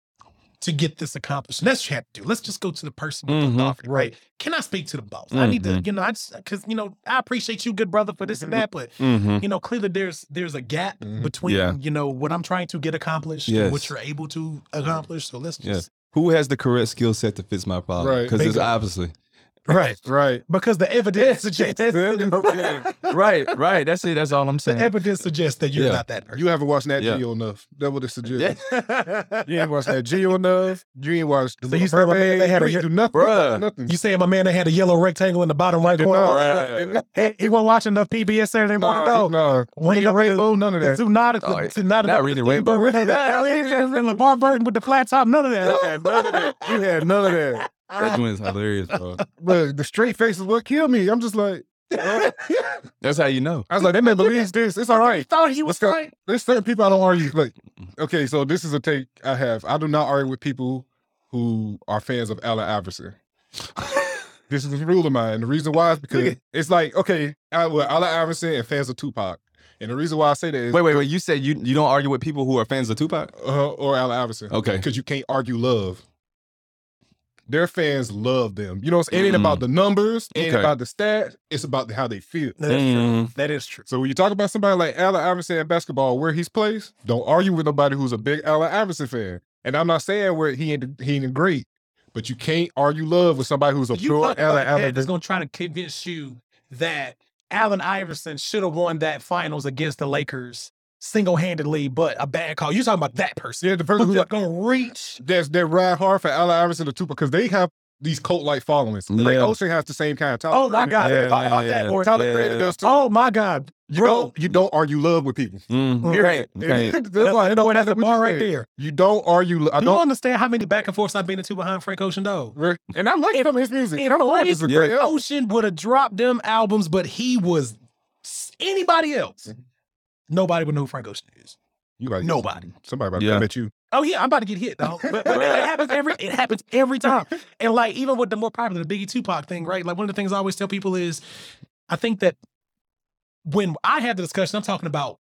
to get this accomplished. And that's what you have to do. Let's just go to the person with Mhm. the authority, right? Can I speak to the boss? I need to, Mhm. you know, I just because you know, I appreciate you, good brother, for this and that, but Mm-hmm. you know, clearly there's there's a gap Mhm. between Yeah. you know what I'm trying to get accomplished and what you're able to accomplish. So let's Yes. just Who has the correct skill set to fix my problem? Right. Because it's obviously right Right. because the evidence suggests right, right. That's it. That's all I'm the saying. evidence suggests that you're Yeah. not that person. You haven't watched Nat Yeah. Geo enough. That's what it suggests. yeah. You ain't watched Nat Geo enough. You ain't watched the So you Little said my man, Mermaid. they had a- You do nothing. Bruh. Nothing. You saying my man that had a yellow rectangle in the bottom right corner? No, He, he wasn't watching the PBS Saturday morning no, though. no. When he Rainbow, none of that. It's not, Oh, it's not, not reading Rainbow. LeVar Burton with the flat top, none of that. None of that. You had none of that. That joint is hilarious, bro. But the straight face is what killed me. I'm just like, That's how you know. I was like, that man believes this. It's all right. thought he was Let's right. There's certain people I don't argue. Like, okay, so this is a take I have. I do not argue with people who are fans of Allen Iverson. this is a rule of mine. The reason why is because it's like, okay, I, well, Allen Iverson and fans of Tupac. And the reason why I say that is Wait, wait, wait. You said you you don't argue with people who are fans of Tupac? uh, or Allen Iverson. Okay. Because you can't argue love. Their fans love them. You know, it's- it ain't Mm. about the numbers, it ain't Okay. about the stats, it's about how they feel. That is true. Mm. That is true. So when you talk about somebody like Allen Iverson in basketball, where he's placed, don't argue with nobody who's a big Allen Iverson fan. And I'm not saying where he ain't he ain't great, but you can't argue love with somebody who's a You pure Allen about a head Iverson. that's going to try to convince you that Allen Iverson should have won that finals against the Lakers single handedly, but a bad call. You're talking about that person. Yeah, the person Who's who's going to reach? that's that ride hard for Allen Iverson to Tupac because they have these cult like followings. Like Ocean has the same kind of talent. Oh my God. Yeah, Talk about yeah, that, yeah. boy. Tyler Yeah. Creator does too. Oh my God. You Bro. don't you don't argue love with people. Mm. Period. Okay. That's why I know That's the bar right there. You don't argue. lo- I You don't. don't understand how many back and forths I've been into behind Frank Ocean, though. And I like some of his music. If Frank It's a great album. Ocean would have dropped them albums, but he was anybody else. Mm-hmm. Nobody would know who Frank Ocean is. You right. Nobody. Somebody about to Yeah. come at you. Oh yeah, I'm about to get hit, dog. But, but it happens every it happens every time. And like even with the more popular the Biggie Tupac thing, right? Like one of the things I always tell people is, I think that when I have the discussion, I'm talking about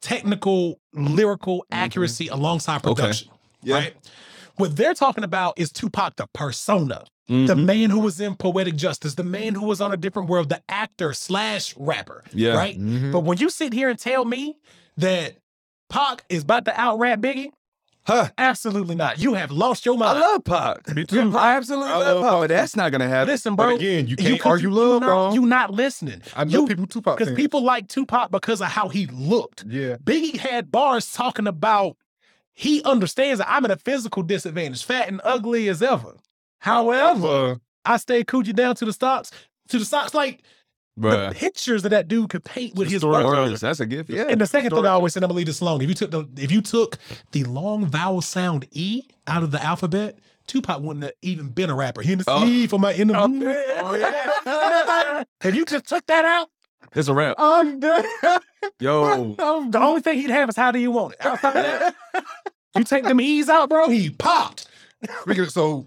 technical, lyrical accuracy alongside Mm-hmm. Okay. production. Yeah. Right. What they're talking about is Tupac the persona, the Mhm. man who was in Poetic Justice, the man who was on a different world, the actor slash rapper. Yeah. Right. Mhm. But when you sit here and tell me that Pac is about to out rap Biggie, Huh. absolutely not. You have lost your mind. I love Pac. I absolutely I love love Pac. But that's not gonna happen. Listen, But bro. again, you can't could- argue you love, bro. You not listening. I know You- people Tupac Because people like Tupac because of how he looked. Yeah. Biggie had bars talking about he understands that I'm at a physical disadvantage, fat and ugly as ever. However, I stay coochie down to the stocks, to the stocks. Like the pictures that that dude could paint with his story- words. That's a gift. Yeah. And the second thing I always said, I'm gonna leave this alone. If you took the if you took the long vowel sound E out of the alphabet, Tupac wouldn't have even been a rapper. He oh. in the Oh. E for my the Oh, yeah. If you just took that out, It's a wrap. I'm done. Yo. the only thing he'd have is how do you want it? Outside of that, you take them E's out, bro, he popped. so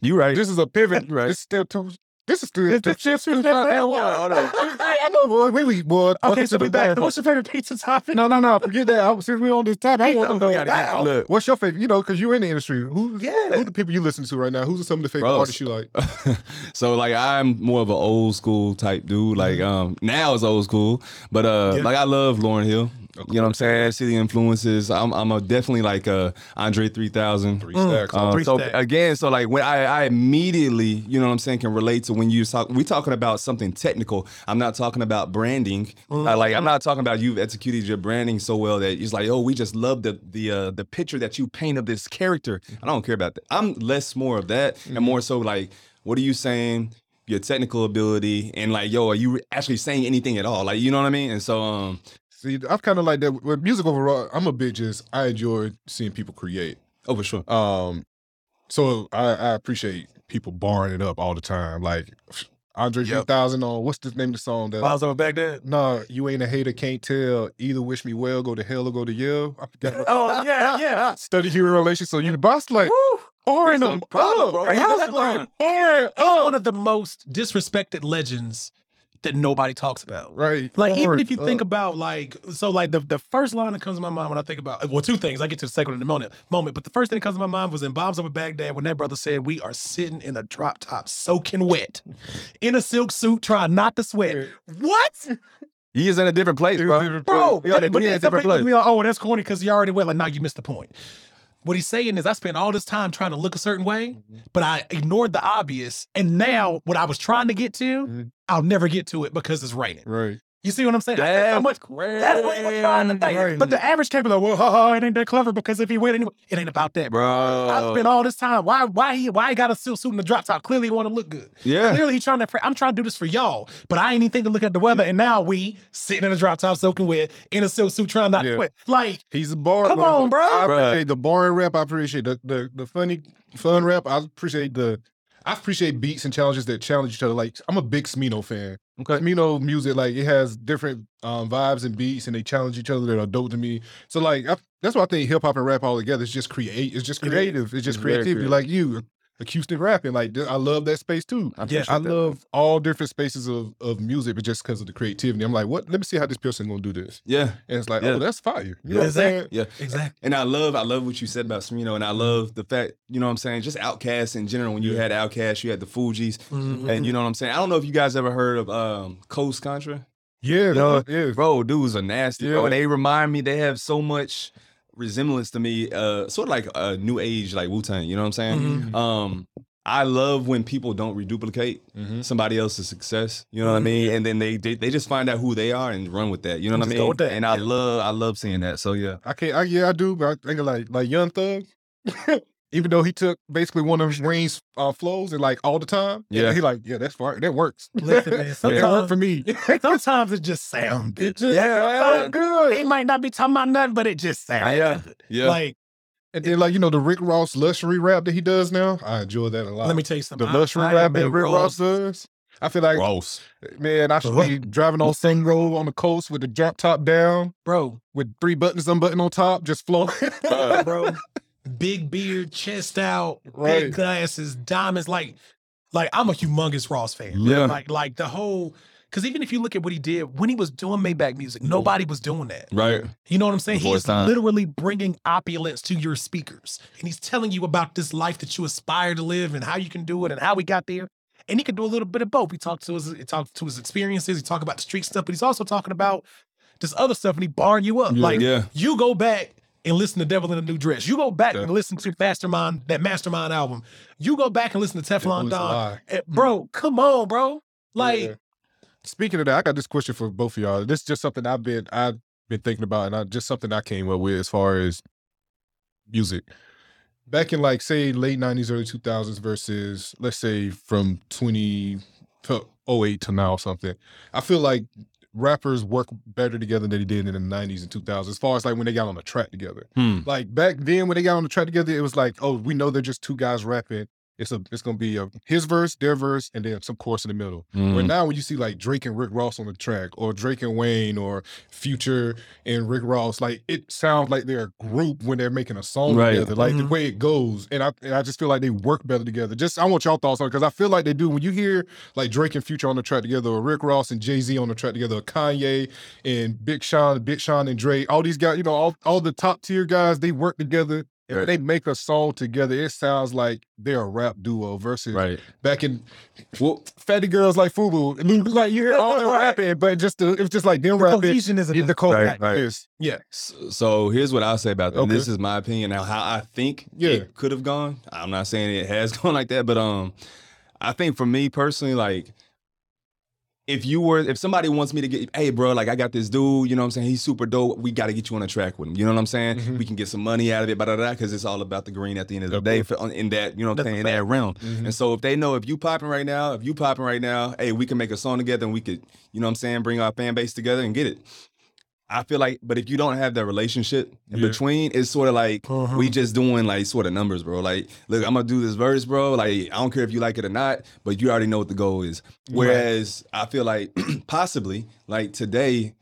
You right. this is a pivot. Right. This is still too. This is still. The chips Hold on. I know, boy. Wait, wait, boy. Okay, so we back. What's your favorite pizza topping? No, no, no. Forget that. I- Since we on this topic, I want to know. get- look. What's your favorite? You know, because you're in the industry. Who? Yeah. Who the people you listen to right now? Who's some of the favorite Bros. artists you like? so like I'm more of an old school type dude. Like um now it's old school, but uh Yeah. like I love Lauryn Hill. You know what I'm saying? I see the influences. I'm I'm a definitely like a Andre 3000. Three stacks. Um, Three so stacks. again, so like when I, I immediately, you know what I'm saying, can relate to when you talk. We talking about something technical. I'm not talking about branding. Mm-hmm. Uh, like I'm not talking about you've executed your branding so well that it's like, oh, we just love the the uh, the picture that you paint of this character. I don't care about that. I'm less more of that Mm-hmm. and more so like, what are you saying? Your technical ability and like, yo, are you actually saying anything at all? Like, you know what I mean? And so, um, See, I'm kind of like that with music overall. I'm a bit just I enjoy seeing people create. oh for sure. Um, so I, I appreciate people barring it up all the time. Like Andre Yep. 3000 on what's the name of the song that? Miles over back then. No, you ain't a hater, can't tell. Either wish me well, go to hell or go to yell. I forgot. Oh yeah, yeah. Study human relations. So you the boss like barring them problem, up. bro. Like, how's that's like fine. barring up? one of the most disrespected legends that nobody talks about. Right. Like even if you think about like so like the, the first line that comes to my mind when I think about well two things I get to the second one in a moment moment but the first thing that comes to my mind was in Bombs Over Baghdad when that brother said we are sitting in a drop top soaking wet in a silk suit trying not to sweat what He is in a different place, bro. bro Yeah, but, but a different place. be like, oh that's corny because you already went. like now you missed the point what he's saying is I spent all this time trying to look a certain way but I ignored the obvious and now what I was trying to get to Mhm. I'll never get to it because it's raining Right. you see what I'm saying? That's how Damn. much that's what we're trying to think. But the average can be like, well, haha, it ain't that clever because if he went anyway, it ain't about that. Bro. I Bro. spent all this time. Why? Why he? Why he got a silk suit and a drop top? Clearly, he want to look good. Yeah. Clearly, he trying to. I'm trying to do this for y'all, but I ain't even thinking to look at the weather. And now we sitting in a drop top, soaking wet, in a silk suit, trying not to Yeah. sweat. Like, He's a bar. Come on, bro. I appreciate the boring rap. I appreciate the, the the funny fun rap. I appreciate the I appreciate beats and challenges that challenge each other. Like I'm a big Smino fan. Okay. Smino music, like it has different um, vibes and beats, and they challenge each other that are dope to me. So like I, that's why I think hip hop and rap all together is just create. It's just creative. It's just creativity. creative. Like you, acoustic rapping. Like I love that space too. I Yeah. appreciate I that. love all different spaces of, of music, but just because of the creativity, I'm like, what? Let me see how this person gonna do this. Yeah. And it's like, Yeah. oh, that's fire. You know what I'm Exactly. saying? Yeah. exactly. And I love, I love what you said about Smino, and I love the fact, you know what I'm saying, just Outkast in general. When you Yeah. had Outkast, you had the Fugees, Mhm. and you know what I'm saying. I don't know if you guys ever heard of um, Coast Contra. Yeah, No, yeah. Bro, dudes are nasty, bro. Yeah. And they remind me, they have so much resemblance to me, uh, sort of like a new age, like Wu Tang. You know what I'm saying? Mhm. Um, I love when people don't reduplicate Mhm. somebody else's success. You know what I mean? And then they, they they just find out who they are and run with that. You know what I mean? with that. And I love I love seeing that. So yeah. I can't. I, yeah, I do. But I think of like like Young Thug. Even though he took basically one of Rain's uh, flows and like all the time, Yeah. he like yeah, that's fine. That works. Listen, man, It sometimes- worked for me. Sometimes it just sounds good. Just Yeah. sound good. He might not be talking about nothing, but it just sounds Yeah. good. Yeah. Like, And then like you know the Rick Ross luxury rap that he does now, I enjoy that a lot. let me tell you something. the luxury I rap am that a Rick Ross- Ross does. I feel like Gross. man, I should be driving on Sing Road on the coast with the drop top down, bro, with three buttons unbuttoned on top, just flowing. bro. Big beard, chest out, Right. big glasses, diamonds. Like, like I'm a humongous Ross fan. Yeah. Like, like the whole. Because even if you look at what he did when he was doing Maybach music, nobody was doing that. Right. You know what I'm saying? Before He's literally bringing opulence to your speakers, and he's telling you about this life that you aspire to live and how you can do it and how we got there. And he can do a little bit of both. He talked to his, he talked to his experiences. He talked about the street stuff, but he's also talking about this other stuff, and he barring you up. Yeah. like Yeah. you go back and listen to Devil in a New Dress. You go back Yeah. and listen to Mastermind, that Mastermind album. You go back and listen to Teflon Don. Eh, bro, come on, bro. Like, Yeah. Speaking of that, I got this question for both of y'all. This is just something I've been I've been thinking about, and I, just something I came up with as far as music. Back in like say late nineties, early two thousands versus let's say from twenty to 08 to now or something. I feel like rappers work better together than they did in the nineties and two thousands. As far as like when they got on the track together. Hmm. Like back then when they got on the track together, it was like, oh, we know they're just two guys rapping. It's a it's gonna be a his verse, their verse, and then some chorus in the middle. But Mm. now when you see like Drake and Rick Ross on the track, or Drake and Wayne, or Future and Rick Ross, like it sounds like they're a group when they're making a song Right. together. Like the Mhm. way it goes, and I and I just feel like they work better together. Just I want y'all thoughts on it because I feel like they do. When you hear like Drake and Future on the track together, or Rick Ross and Jay Z on the track together, or Kanye and Big Sean, Big Sean and Dre, all these guys, you know, all all the top tier guys, they work together if Right. they make a song together, it sounds like they're a rap duo versus Right. back in well, fatty girls like Fubu. and it's like you hear all them rapping, but just the, it's just like them rapping. cohesion isn't Yeah, the co- Right, right. is. Yeah. So, so here's what I'll say about that. Okay. This is my opinion now. How I think Yeah. it could have gone. I'm not saying it has gone like that, but um, I think for me personally, like if you were if somebody wants me to get hey bro like i got this dude you know what i'm saying? He's super dope. We got to get you on a track with him. You know what i'm saying? Mhm. we can get some money out of it but because it's all about the green at the end of the day for, in that you know what i'm saying in that realm. Mhm. and so if they know if you popping right now if you popping right now hey we can make a song together and we could you know what i'm saying bring our fan base together and get it I feel like, but if you don't have that relationship in Yeah. between, it's sort of like Mhm. we just doing like sort of numbers, bro. Like, look, I'm gonna do this verse, bro. Like, I don't care if you like it or not, but you already know what the goal is. Whereas I feel like possibly like today,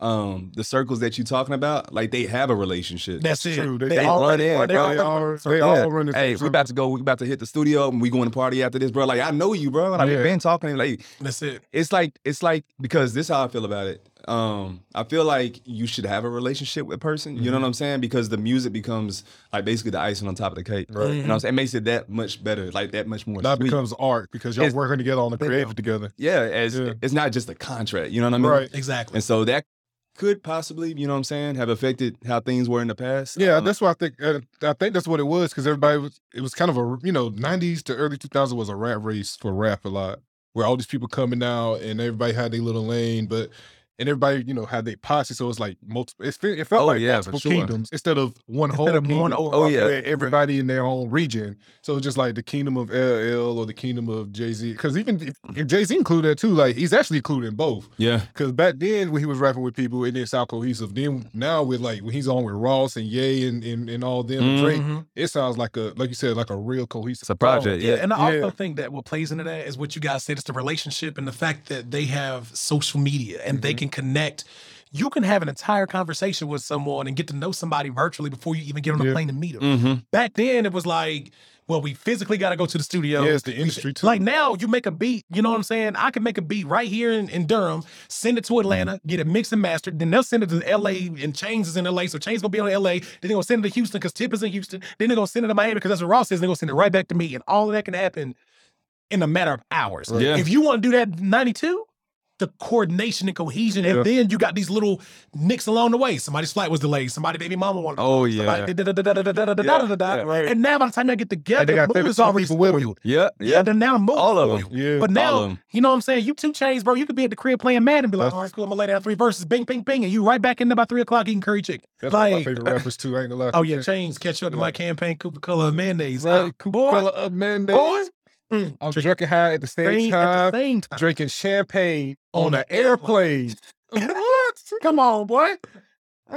um, the circles that you're talking about, like they have a relationship. That's it. True. They, They they all- all run in. they They, all- all, they Yeah. all run the Hey, we about to go. We about to hit the studio and we going to party after this, bro. Like I know you, bro. Like Yeah. we've been talking. Like That's it. it's like it's like because this is how I feel about it. Um, I feel like you should have a relationship with a person. You know what I'm saying? Because the music becomes like basically the icing on top of the cake. Right. You know what I'm saying? It makes it that much better, like that much more. That sweet. becomes art because y'all It's- working together on the creative together. yeah, as Yeah. it's not just a contract. You know what I mean? Right. Exactly. And so that could possibly, you know what I'm saying, have affected how things were in the past. Yeah, Um, that's what I think. Uh, I think that's what it was because everybody was. It was kind of a you know '90s to early 2000s was a rap race for rap a lot, where all these people coming out and everybody had their little lane, but and everybody you know had their posse, so it was like multiple. It, fe- it felt Oh, like yeah, for multiple sure. kingdoms instead of one Instead whole of one kingdom. over- Oh, yeah. where everybody in their own region. So it's just like the kingdom of LL or the kingdom of Jay Z. Because even if, if Jay Z included that too, like he's actually included in both. yeah. Because back then, when he was rapping with people, it didn't sound cohesive. Then now with like when he's on with Ross and Ye and and, and all them and Drake, it sounds like a like you said like a real cohesive. It's a project. Yeah, Yeah. and I Yeah. also think that what plays into that is what you guys said. It's the relationship and the fact that they have social media and they Mhm. Can connect. You can have an entire conversation with someone and get to know somebody virtually before you even get on a Yeah. plane to meet them. Mm-hmm. Back then, it was like, well, we physically got to go to the studio. Yeah, it's the industry too. Like now, you make a beat. You know what I'm saying? I can make a beat right here in, in Durham, send it to Atlanta, get it mixed and mastered. Then they'll send it to LA, and Chainz is in LA, so Chainz gonna be on LA. Then they're gonna send it to Houston because Tip is in Houston. Then they're gonna send it to Miami because that's what Ross is. They're gonna send it right back to me, and all of that can happen in a matter of hours. Yeah. If you want to do that '92 the coordination and cohesion. And yeah. then you got these little nicks along the way. Somebody's flight was delayed. Somebody baby mama wanted. Oh yeah. And now by the time they get together, the movie's already with you. Yeah, yeah. And then now move all of them. Yeah, but now you know what I'm saying. You two chains, bro. You could be at the crib playing Madden and be like, all right, cool. I'm gonna lay down three verses, bing, bing, bing, and you right back in there by three o'clock eating curry chicken. That's my favorite rappers too. I ain't gonna lie. Oh yeah, chains catch up to my campaign. Cooper Color of Mayonnaise. Right, Cooper Color of Mayonnaise boy. Mm, I'm drinking high at the same Same- at time, the same time. drinking champagne On on the an airplane. what? Come on, boy.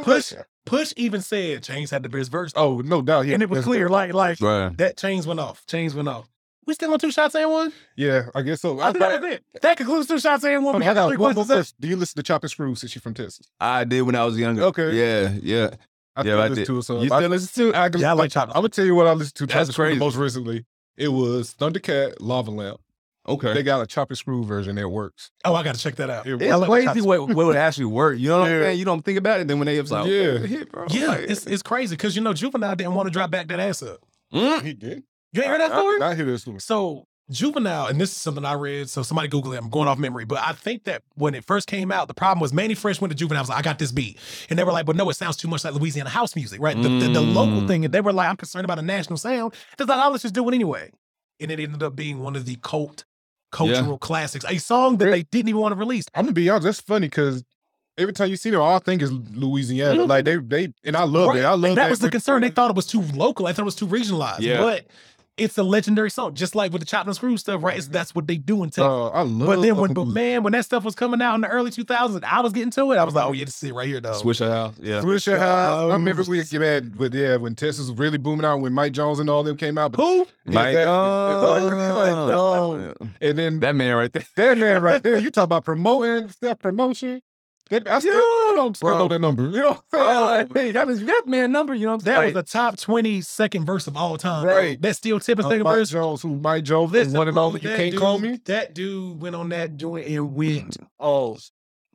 Push, push even said Chainz had the best verse. Oh no doubt. Yeah, and it was that's- clear, like, like Right. that Chainz went off. Chainz went off. We still on two shots and one? Yeah, I guess so. I think that was it. That concludes two shots and one. Okay, We I have got one more questions left. question. Do you listen to Chop and Screw since you're from Texas? I did when I was younger. Okay. Yeah. Yeah. I Yeah, I listen did. to it. So You I- still listen to? I, Yeah, I like Chop. I'm gonna tell you what I listened to. Chop That's and crazy. most recently. It was Thundercat, Lava Lamp. Okay. They got a Chop and Screw version that works. Oh, I gotta check that out. It I love It's Chop crazy what, what would actually work. You know what Yeah. I'm saying? You don't think about it. Then when they was like, Yeah. yeah, hit, bro. Yeah, Like, it's it's crazy because you know Juvenile didn't want to drop back that ass up. mm, He did. You ain't heard that story? I hear this one. So Juvenile, and this is something I read. So somebody Google it. I'm going off memory, but I think that when it first came out, the problem was Mannie Fresh went to Juvenile. I was like, I got this beat, and they were like, but no, it sounds too much like Louisiana house music, right? The, the, the local Mm. thing, and they were like, I'm concerned about a national sound. Like, oh, let's just do it anyway, and it ended up being one of the cult cultural classics, a song that they didn't even want to release. I'm gonna be honest. That's funny because every time you see them, all I think is Louisiana. Like they, they, and I love Right. it. I love And that was the concern. They thought it was too local. I thought it was too regionalized. Yeah. But it's a legendary song, just like with the Chop and Screw stuff, right? It's, that's what they do in Texas. Uh, I love. but then when, but man, when that stuff was coming out in the early 2000s, I was getting to it. I was like, oh yeah, this is it right here, though. Swishahouse. Yeah. Swisher House. I Um, remember we get mad, but yeah, when Texas was really booming out, when Mike Jones and all them came out. But Who? Mike, that- oh, and then that man right there. that man right there, you talk about promoting self promotion. That, I still don't still Bro. know that number. You know, what I'm saying? hey, that was that man number. You know what I'm That saying? was the top 20 second verse of all time. Right. That still tip Uh, second Mike verse. Jones, who Mike Jones, Listen, one and only. You that can't dude, call me. That dude went on that joint and went all.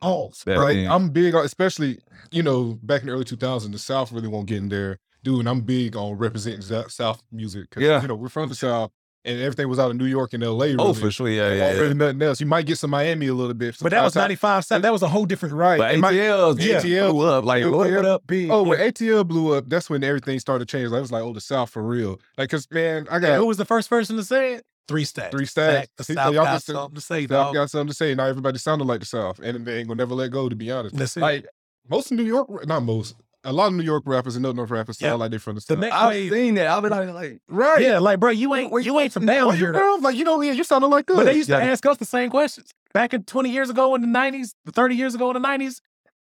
All. Right? man. I'm big on, especially you know, back in the early 2000s, the South really won't get in there. dude, I'm big on representing Sou- South music. 'cause, Yeah. you know we're from the South, and everything was out of New York and L.A. Oh, for sure. Yeah, yeah, wasn't yeah. really nothing else. You might get some Miami a little bit, But that was 95 cent. That was a whole different right. But my- ATL, Yeah. ATL blew up. Like, It- what? up big. Oh, when ATL blew up, that's when everything started changing. Like, it was like, oh, the South for real. Like, cause man, I Yeah, got who was the first person to say it? Three stacks. Three stacks. The See, so South y'all got can say- something to say, South dog. got something to say. Now everybody sounded like the South, and they ain't gonna never let go. To be honest, That's it. like most of New York, not most, a lot of New York rappers and North North rappers sound Yeah. like they're from the The South. next I've wave. seen that. I've been like, like right? Yeah, like, bro, you ain't you ain't from down here. you like you know, yeah, you sounding like this. But they used to ask us the same questions. Back in 20 years ago in the 90s, 30 years ago in the 90s,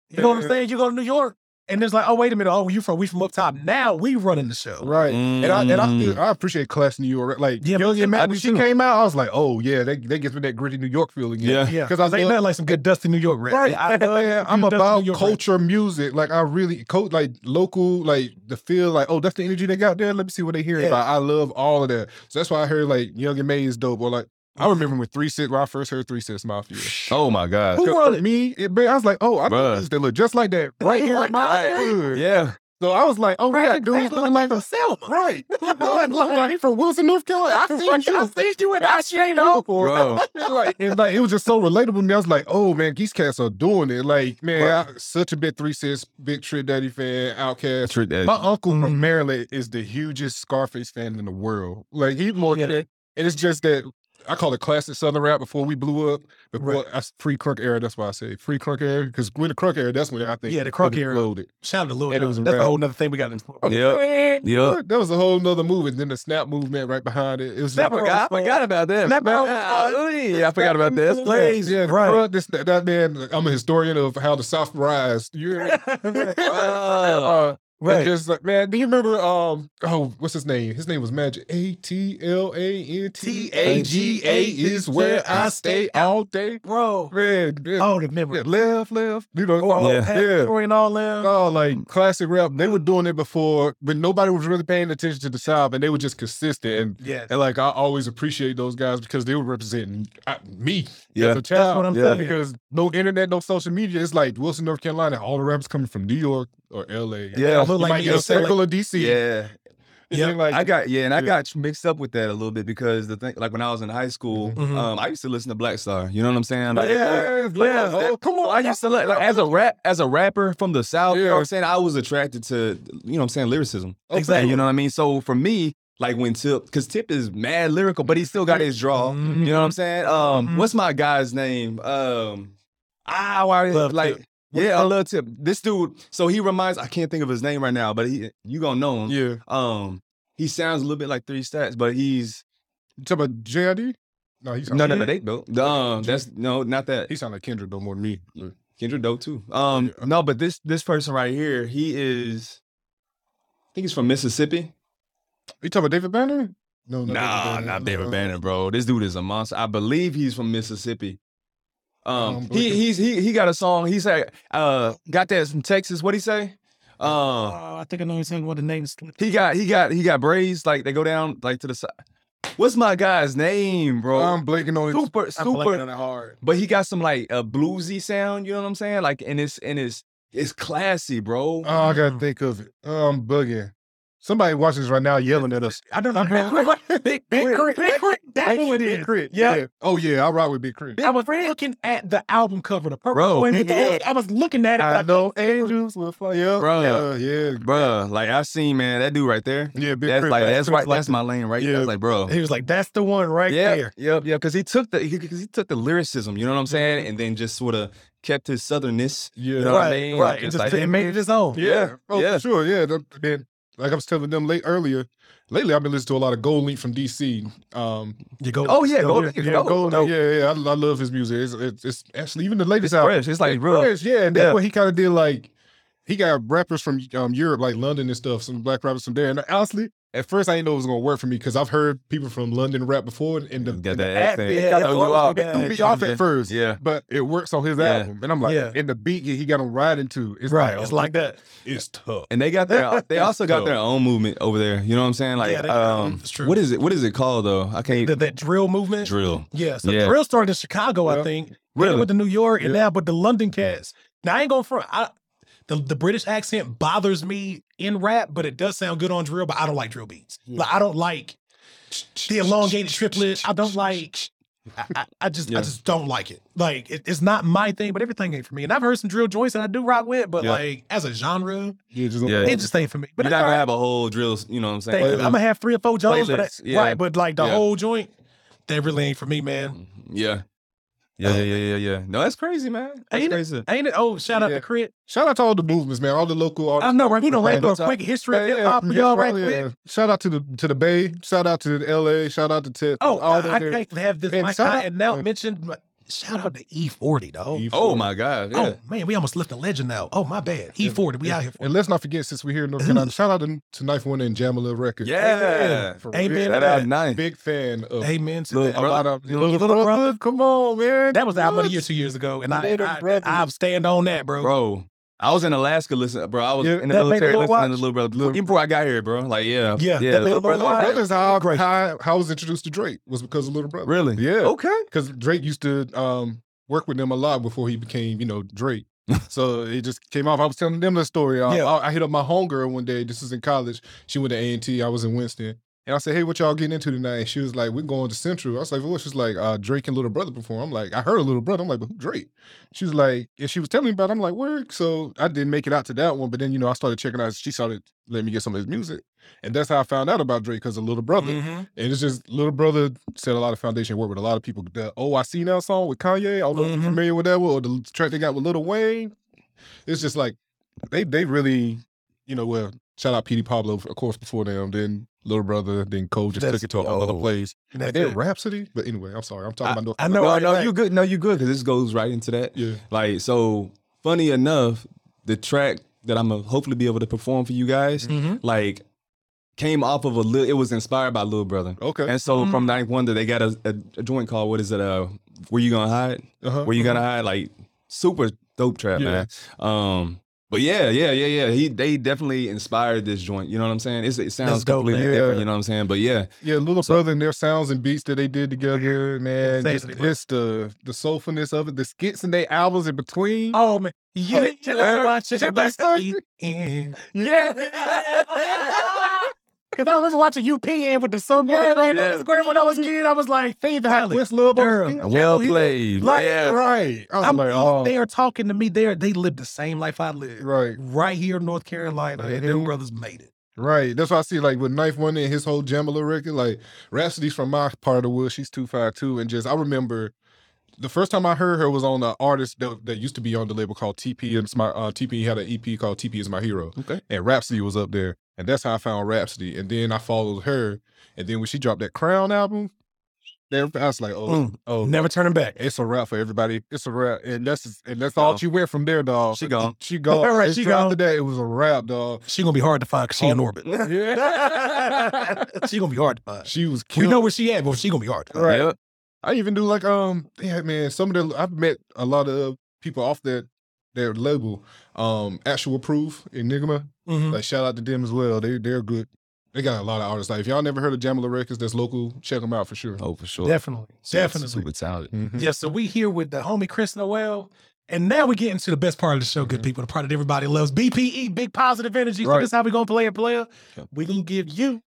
you know what I'm uh, saying? You go to New York, and it's like, oh, wait a minute. Oh, you from, we from up top. Now we running the show. Right. And I and Mm. I, I appreciate class New York. Like Yeah, Young me and Matt, when she too. came out, I was like, oh yeah, they they gives me that gritty New York feeling. Yeah. Yeah, 'Cause because I ain't love- nothing like some good dusty New York rap. Right. I, yeah, I'm about York rap. culture music. Like I really coach like local, like the feel like, oh, that's the energy they got there. Let me see what they hear Yeah. I love all of that. So that's why I heard like Young M.A is dope. Or like I remember when Three Six when I first heard Three Six Mafia. oh my God. Who run it? Me, it, man, I was like, oh, I Bruh. know this. They look just like that right here in my hood. Yeah. So I was like, oh, right, dude, They look like a Selma. right. Look like he from Wilson, North Carolina. I seen you. I seen you in Ashiano. Bro. like, and like it was just so relatable to me. I was like, oh man, these cats are doing it. Like, man, I, such a big three sis, big Trick Daddy fan, Outkast. Trick that. My uncle Mhm. from Maryland is the hugest Scarface fan in the world. Like he's more Yeah. than. And it's just that I call it classic Southern rap before we blew up. Before Right. that's pre crunk era. That's why I say pre crunk era. Because when the crunk era, that's when I think Yeah, the crunk era. exploded. Shout out to Lil And it Jon. was a That's a whole other thing we got in store. Yep. Yep. That was a whole nother movement. Then the snap movement right behind it. It was I just- forgot, I forgot about that. Snap Bro. Yeah, I forgot about that. Plays, Yeah, right. right. This that, that man. I'm a historian of how the South rise. You uh, Right. right. Just like man, do you remember? Um, oh, what's his name? His name was Magic. A T L A N T A G A is where I stay all day. Bro. Man, yeah, Oh, the memory. yeah, left, left. You know, Oh, Yeah. yeah. yeah. Story and all them. Oh, like classic rap. They were doing it before, but nobody was really paying attention to the South, and they were just consistent. And Yeah. and like I always appreciate those guys because they were representing uh, me Yeah. as a child. what I'm Yeah. telling you. Because no internet, no social media. It's like Wilson, North Carolina. All the rappers coming from New York or LA. Yeah. I look You like might me, get a like- circle of DC. Yeah. Yeah. like I got yeah, and I Yeah. got mixed up with that a little bit because the thing, like when I was in high school, Mhm. um, I used to listen to Black Star. You know what I'm saying? Like, yeah, yeah. Oh, come on. I used to like, like as a rap as a rapper from the south. You know Yeah. what I'm saying? I was attracted to you know what I'm saying lyricism. Exactly. You know what I mean? So for me, like when Tip, because Tip is mad lyrical, but he still got his draw. Mhm. You know what I'm saying? Um, Mhm. what's my guy's name? Um, ah, why Love like. Tip. Yeah, I love Tip. This dude, so he reminds I can't think of his name right now, but he you gonna know him. Yeah. Um, he sounds a little bit like Three Stacks, but he's You talking about JID? No, he's no, no, no, they dope. Um, that's no, not that. He sound like Kendrick though more than me. Kendrick dope too. Um, Yeah. no, but this this person right here, he is, I think he's from Mississippi. You talking about David Banner? No, not Nah, not David Banner, bro. This dude is a monster. I believe he's from Mississippi. Um, Um, he he's he he got a song. He said, uh, got that from Texas. What he say? Uh, Oh, I think I know exactly what the name is. he got he got he got braids like they go down like to the side. What's my guy's name, bro? I'm blinking on it. super I'm super. on it hard. But he got some like a bluesy sound. You know what I'm saying? Like and it's and it's it's classy, bro. Oh, I gotta think of it. Oh, I'm bugging. Somebody watching this right now yelling at us. I don't know. Big, big, K.R.I.T., Big Crit. That's who it is. Crit. Yeah. Oh yeah, I rock with Big Crit. I was looking at the album cover, the purple. Bro. one. I was looking at it. I like, know angels will fly. Yeah, Bro. Yeah, yeah, Bruh, like I seen man, that dude right there. yeah. Big That's Crit. like that's K.R.I.T.'s right. like That's my lane right there. Yeah. I was like, bro. He was like, "That's the one right yeah, there." Yep, yeah, because he took the because he took the lyricism, you know what I'm saying, mm-hmm. and then just sort of kept his southernness. Yeah, You know what I right, mean? right. Like, It just like- it made it his own. yeah. Oh, yeah. for sure. Yeah. The- Man, like I was telling them late earlier. Lately, I've been listening to a lot of GoldLink from DC. Um, You go. Oh yeah, go go, there. yeah, Gold go. Link, yeah, yeah. I, I love his music. It's, it's, it's actually even the latest It's album. fresh. It's like real. Fresh, yeah, and that's Yeah. what he kind of did. Like he got rappers from um, Europe, like London and stuff, some black rappers from there. And honestly, at first I didn't know it was gonna work for me because I've heard people from London rap before, and the, Got and the that act- accent. yeah, Got yeah, throw you yeah, off. me off at first. Yeah. but it works on his Yeah. album, and I'm like, Yeah. in the beat he got him riding to. It's Right. like, It's oh, like that. it's tough. And they got their they also got So- their own movement over there. You know what I'm saying? Like Yeah, they- um it's true. what is it what is it called though? I can't The, that drill movement. drill. Yeah. So Yeah. drill started in Chicago, I think. Really? Really? With the New York and now, but the London cats. Now I ain't going front. I the, the British accent bothers me in rap, but it does sound good on drill. But I don't like drill beats. Like I don't like the elongated triplet. I don't like. I, I, I just I just don't like it. Like it, it's not my thing, but everything ain't for me. And I've heard some drill joints that I do rock with, but Yeah. like as a genre, Yeah, just Yeah. it just ain't for me. But you're not gonna right. have a whole drill, you know what I'm saying? Thank. I'm gonna have three or four joints, but that- yeah. right. But like the Yeah. whole joint, that really ain't for me, man. Yeah. Yeah, yeah, oh. yeah, yeah, yeah. No, that's crazy, man. That's Ain't it? crazy. Ain't it? Oh, shout out Yeah. to Crit. Shout out to all the movements, man. All the local artists. I know, right? We don't Right. like a quick history of Yeah, hip hop y'all, right? Oh, yeah. quick. Shout out to the to the Bay. Shout out to the LA. Shout out to Ted. Oh, all I, I there. can't have this. And My shout guy out- and now mentioned. But Shout out to E-40, dog. E40. Oh my God. Oh, yeah. Oh man, we almost left a legend now. Oh my bad. E-40, we out here. For And let's not forget, since we're here in North Carolina, shout out to, to Ninth Wonder and Jamla Records. Yeah. For Amen real. That that. out nice. Big fan of Amen to Little that. a lot of Little little, Brother. brother. Come on, man. That was the album of the year two years ago, and I, Little I, Brother. I, stand on that, bro. Bro. I was in Alaska listening, bro. I was Yeah, in the military Little listening Watch? to Little Brother. Little- Even before I got here, bro. Like, yeah. Yeah, Yeah. that Little Little Brother. Watch. That is how, how how I was introduced to Drake was because of Little Brother. Really? Yeah. Okay. Because Drake used to um, work with them a lot before he became, you know, Drake. so it just came off. I was telling them the story. I, Yeah. I, I hit up my homegirl one day. This was in college. She went to A and T. I was in Winston. And I said, "Hey, what y'all getting into tonight?" And she was like, "We're going to Central." I was like, "What?" She's like, uh, "Drake and Little Brother perform." I'm like, "I heard a Little Brother." I'm like, "But who Drake?" She was like, and she was telling me about. it. I'm like, "Work." So I didn't make it out to that one, but then you know I started checking out. She started letting me get some of his music, and that's how I found out about Drake because of Little Brother. Mhm. And it's just Little Brother said a lot of foundation work with a lot of people. The Oh I See Now song with Kanye, I don't know if you're familiar with that one, or the track they got with Little Wayne. It's just like they they really, you know, well, shout out Petey Pablo, of course, before them, then Little Brother, then Cole just That's- took it to another oh. place. And that's And then it. Rapsody. But anyway, I'm sorry. I'm talking about North I know. No, right, no, right. you good. No, you're good because this goes right into that. Yeah. Like, so funny enough, the track that I'm gonna hopefully be able to perform for you guys, Mhm. like, came off of a little. It was inspired by Little Brother. Okay. And so Mm-hmm. from Ninth Wonder, they got a, a, a joint called what is it? Uh, where you gonna hide? Uh-huh. Where you gonna hide? Like super dope trap, Yeah. man. Um, but yeah, yeah, yeah, yeah. He they definitely inspired this joint. You know what I'm saying? It's, it sounds That's dope, completely man. different. Yeah. You know what I'm saying? But yeah, Yeah, Little Brother and their sounds and beats that they did together, man. Just, Exactly, just the the soulfulness of it, the skits and their albums in between. Oh man, you yeah. watch it. Yeah. Because I was watching UP and with the song. Yeah, like, when I was a kid, I was like, "Hey, the What's Lil Girl. Well played. Like, yeah. Right. I was I'm, like, oh, they are talking to me. They are they live the same life I live. right. Right here in North Carolina, and them Mhm. brothers made it. Right. That's why I see like with Ninth Wonder and his whole Jamla record, like Rapsody's from my part of the woods. She's two five two, and just I remember the first time I heard her was on an artist that, that used to be on the label called TP, and it's my uh, TP had an EP called TP is my hero, Okay. and Rhapsody was up there, and that's how I found Rapsody, and then I followed her, and then when she dropped that Crown album, then I was like, oh, Mm. oh, Never turning back. it's a wrap for everybody. It's a wrap, and that's and that's all she went from there, dog. She gone. She gone. All right, It's she after gone. that, it was a wrap, dog. She gonna be hard to find because she in Oh. orbit. Yeah. she gonna be hard to find. She was We know where she at, but she gonna be hard to find. Right. Yep. I even do like um yeah man some of the I've met a lot of people off that their label um actual proof Enigma Mhm. like shout out to them as well they they're good they got a lot of artists like if y'all never heard of Jamla Records that's local check them out for sure Oh, for sure. Definitely, Super- definitely. Super talented. Mhm. Yeah, so we here with the homie Kris Noel. And now we get into the best part of the show, good people, the part that everybody loves. BPE, big positive energy. So this is how we gonna play it, player. Yep. we gonna give you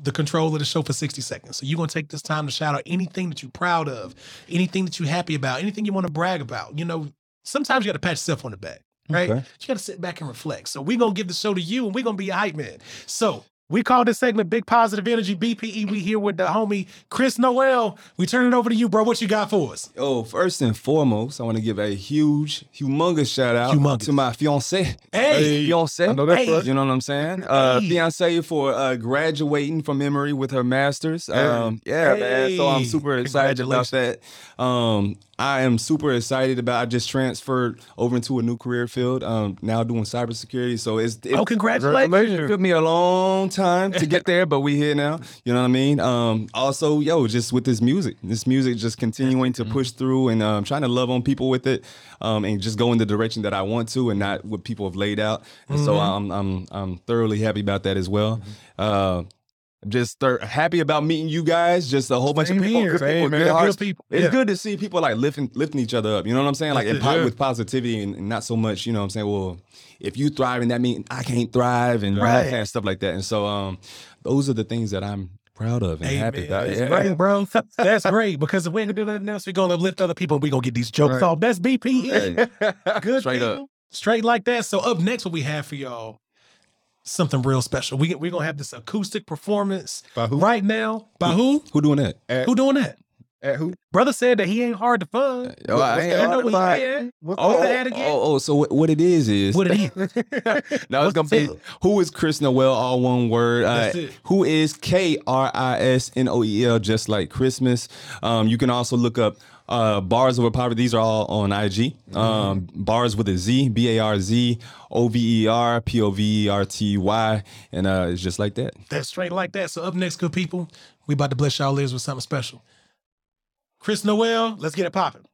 the control of the show for 60 seconds. So you're gonna take this time to shout out anything that you're proud of, anything that you're happy about, anything you want to brag about. You know, sometimes you gotta pat yourself on the back, right? Okay. You gotta sit back and reflect. So we're gonna give the show to you and we're gonna be a hype man. So we call this segment Big Positive Energy BPE. We here with the homie Kris Noel. We turn it over to you, bro. What you got for us? Oh, first and foremost, I want to give a huge, humongous shout out Humongous. to my fiance. Hey, Fiance. I know that's Hey. You know what I'm saying? Uh, Hey. fiance for uh, graduating from Emory with her master's. Um, yeah, man. So I'm super excited about that. Um, I am super excited about. I just transferred over into a new career field. Um, now doing cybersecurity. So it's it, oh, congratulations. it took me a long time to get there, but we here now. You know what I mean? Um, also, yo, just with this music, this music just continuing to push through and um, trying to love on people with it, um, and just go in the direction that I want to, and not what people have laid out. And so I'm I'm I'm thoroughly happy about that as well. Uh, just start happy about meeting you guys. Just a whole bunch Same of people, here, good people, good hearts. people. It's Yeah. good to see people like lifting lifting each other up. You know what I'm saying? Like po- it. with positivity and, and not so much. You know what I'm saying? Well, if you thrive, and that means I can't thrive, and Right. right. and stuff like that. And so, um, those are the things that I'm proud of and Hey, happy about. that's Yeah. great, bro. That's great because if we ain't gonna do nothing else, we're gonna lift other people. We're gonna get these jokes Right. off. That's BPE. Good. Straight up. Straight like that. So up next, what we have for y'all, something real special. We we're gonna have this acoustic performance By who? right now. By who? Who doing that? At, Who doing that? at who? Brother said that he ain't hard to find. Oh, I ain't that? I know hard to find. he. What's Oh, that? that again. oh, oh, so what, what it is is What it is? now it's gonna be who is Kris Noel, all one word. That's Uh, it. who is K R I S N O E L, just like Christmas. Um, you can also look up uh, Barz Over Poverty. These are all on IG. Um, bars with a Z, B A R Z O V E R P O V E R T Y, and uh, it's just like that. That's straight like that. So up next, good people, we about to bless y'all ears with something special. Kris Noel, let's get it popping.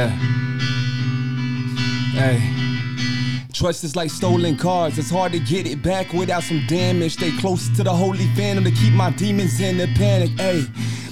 Yeah. Hey. Trust is like stolen cars. It's hard to get it back without some damage. Stay close to the holy phantom to keep my demons in the panic. Hey.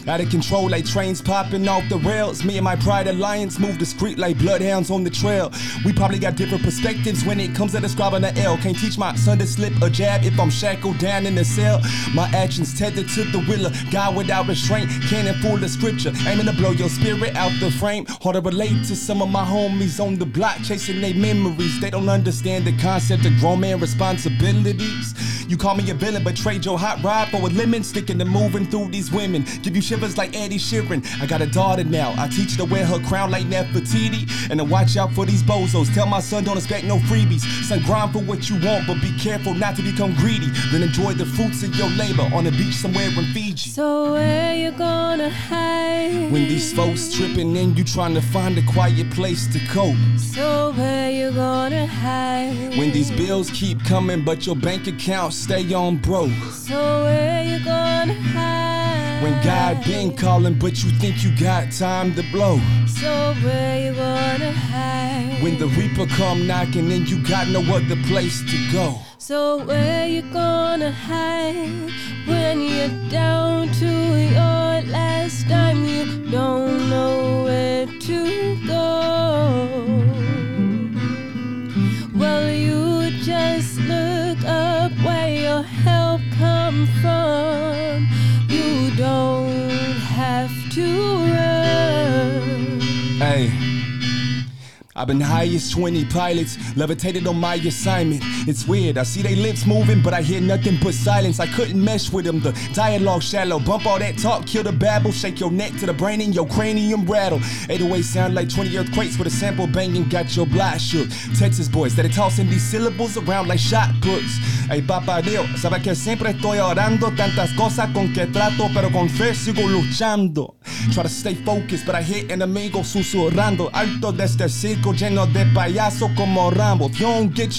Out of control like trains popping off the rails. Me and my pride alliance move discreet like bloodhounds on the trail. We probably got different perspectives when it comes to describing the L. Can't teach my son to slip a jab if I'm shackled down in the cell. My actions tethered to the will of God without restraint. Cannon full of scripture, aiming to blow your spirit out the frame. Hard to relate to some of my homies on the block, chasing their memories. They don't understand the concept of grown man responsibilities. You call me a villain, but trade your hot rod for a lemon, sticking and moving through these women. Give you shivers like Eddie Sheeran. I got a daughter now. I teach her to wear her crown like Nefertiti, and to watch out for these bozos. Tell my son don't expect no freebies. Son, grind for what you want, but be careful not to become greedy. Then enjoy the fruits of your labor on a beach somewhere in Fiji. So where you gonna hide? When these folks tripping in, you trying to find a quiet place to cope. So where you gonna hide? When these bills keep coming, but your bank account stay on broke. So where you gonna hide? When God been calling, but you think you got time to blow. So where you gonna hide? When the reaper come knocking, and you got no other place to go. So where you gonna hide? When you're down to your last dime, you don't know where to go. Your help come from. You don't have to run. Hey. I've been high as 20 pilots, levitated on my assignment. It's weird, I see they lips moving, but I hear nothing but silence. I couldn't mesh with them. The dialogue shallow, bump all that talk, kill the babble, shake your neck to the brain and your cranium rattle. 808 sound like 20 earthquakes with a sample banging, got your block shook. Texas boys that are tossing these syllables around like shot puts. Hey, Papa Dios, sabe que siempre estoy orando, tantas cosas con que trato, pero con fe sigo luchando. Try to stay focused, but I hear enemigos susurrando. Alto de este circo lleno de payaso como Rambo. You don't get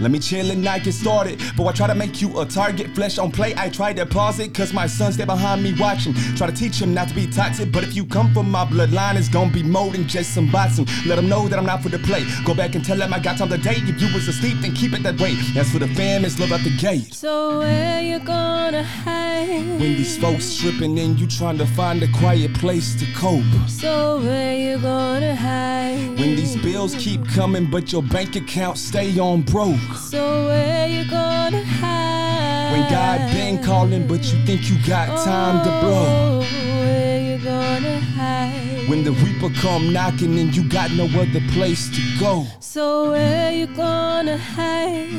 Let me chill and not get started. But I try to make you a target. Flesh on play, I try to pause it. Cause my son stay behind me watching. Try to teach him not to be toxic. But if you come from my bloodline, it's gonna be more than just some boxing. Let him know that I'm not for the play. Go back and tell him I got time to date. If you was asleep, then keep it that way. As for the fam, it's love at the gate. So where you gonna hide? When these folks tripping in, you trying to find a quiet place to cope. So where you gonna hide? When these bills keep coming, but your bank account stay on broke. So where you gonna hide? When God been calling, but you think you got time to blow. Oh, where you gonna hide? When the reaper come knocking and you got no other place to go. So where you gonna hide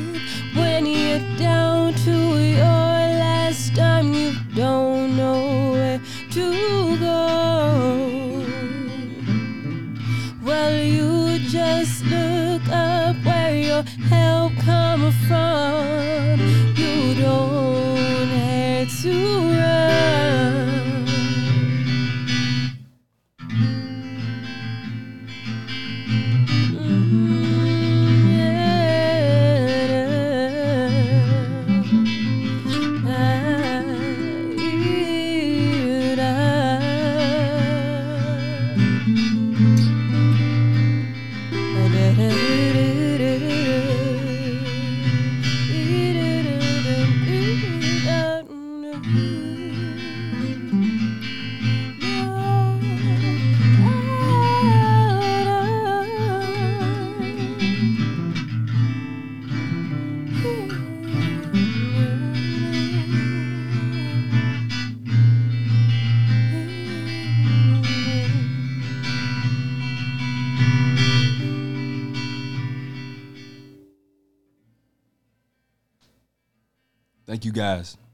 when you're down to your last dime? You don't know where to go. Well, you just look up where your help coming from. You don't have to run. Thank you guys.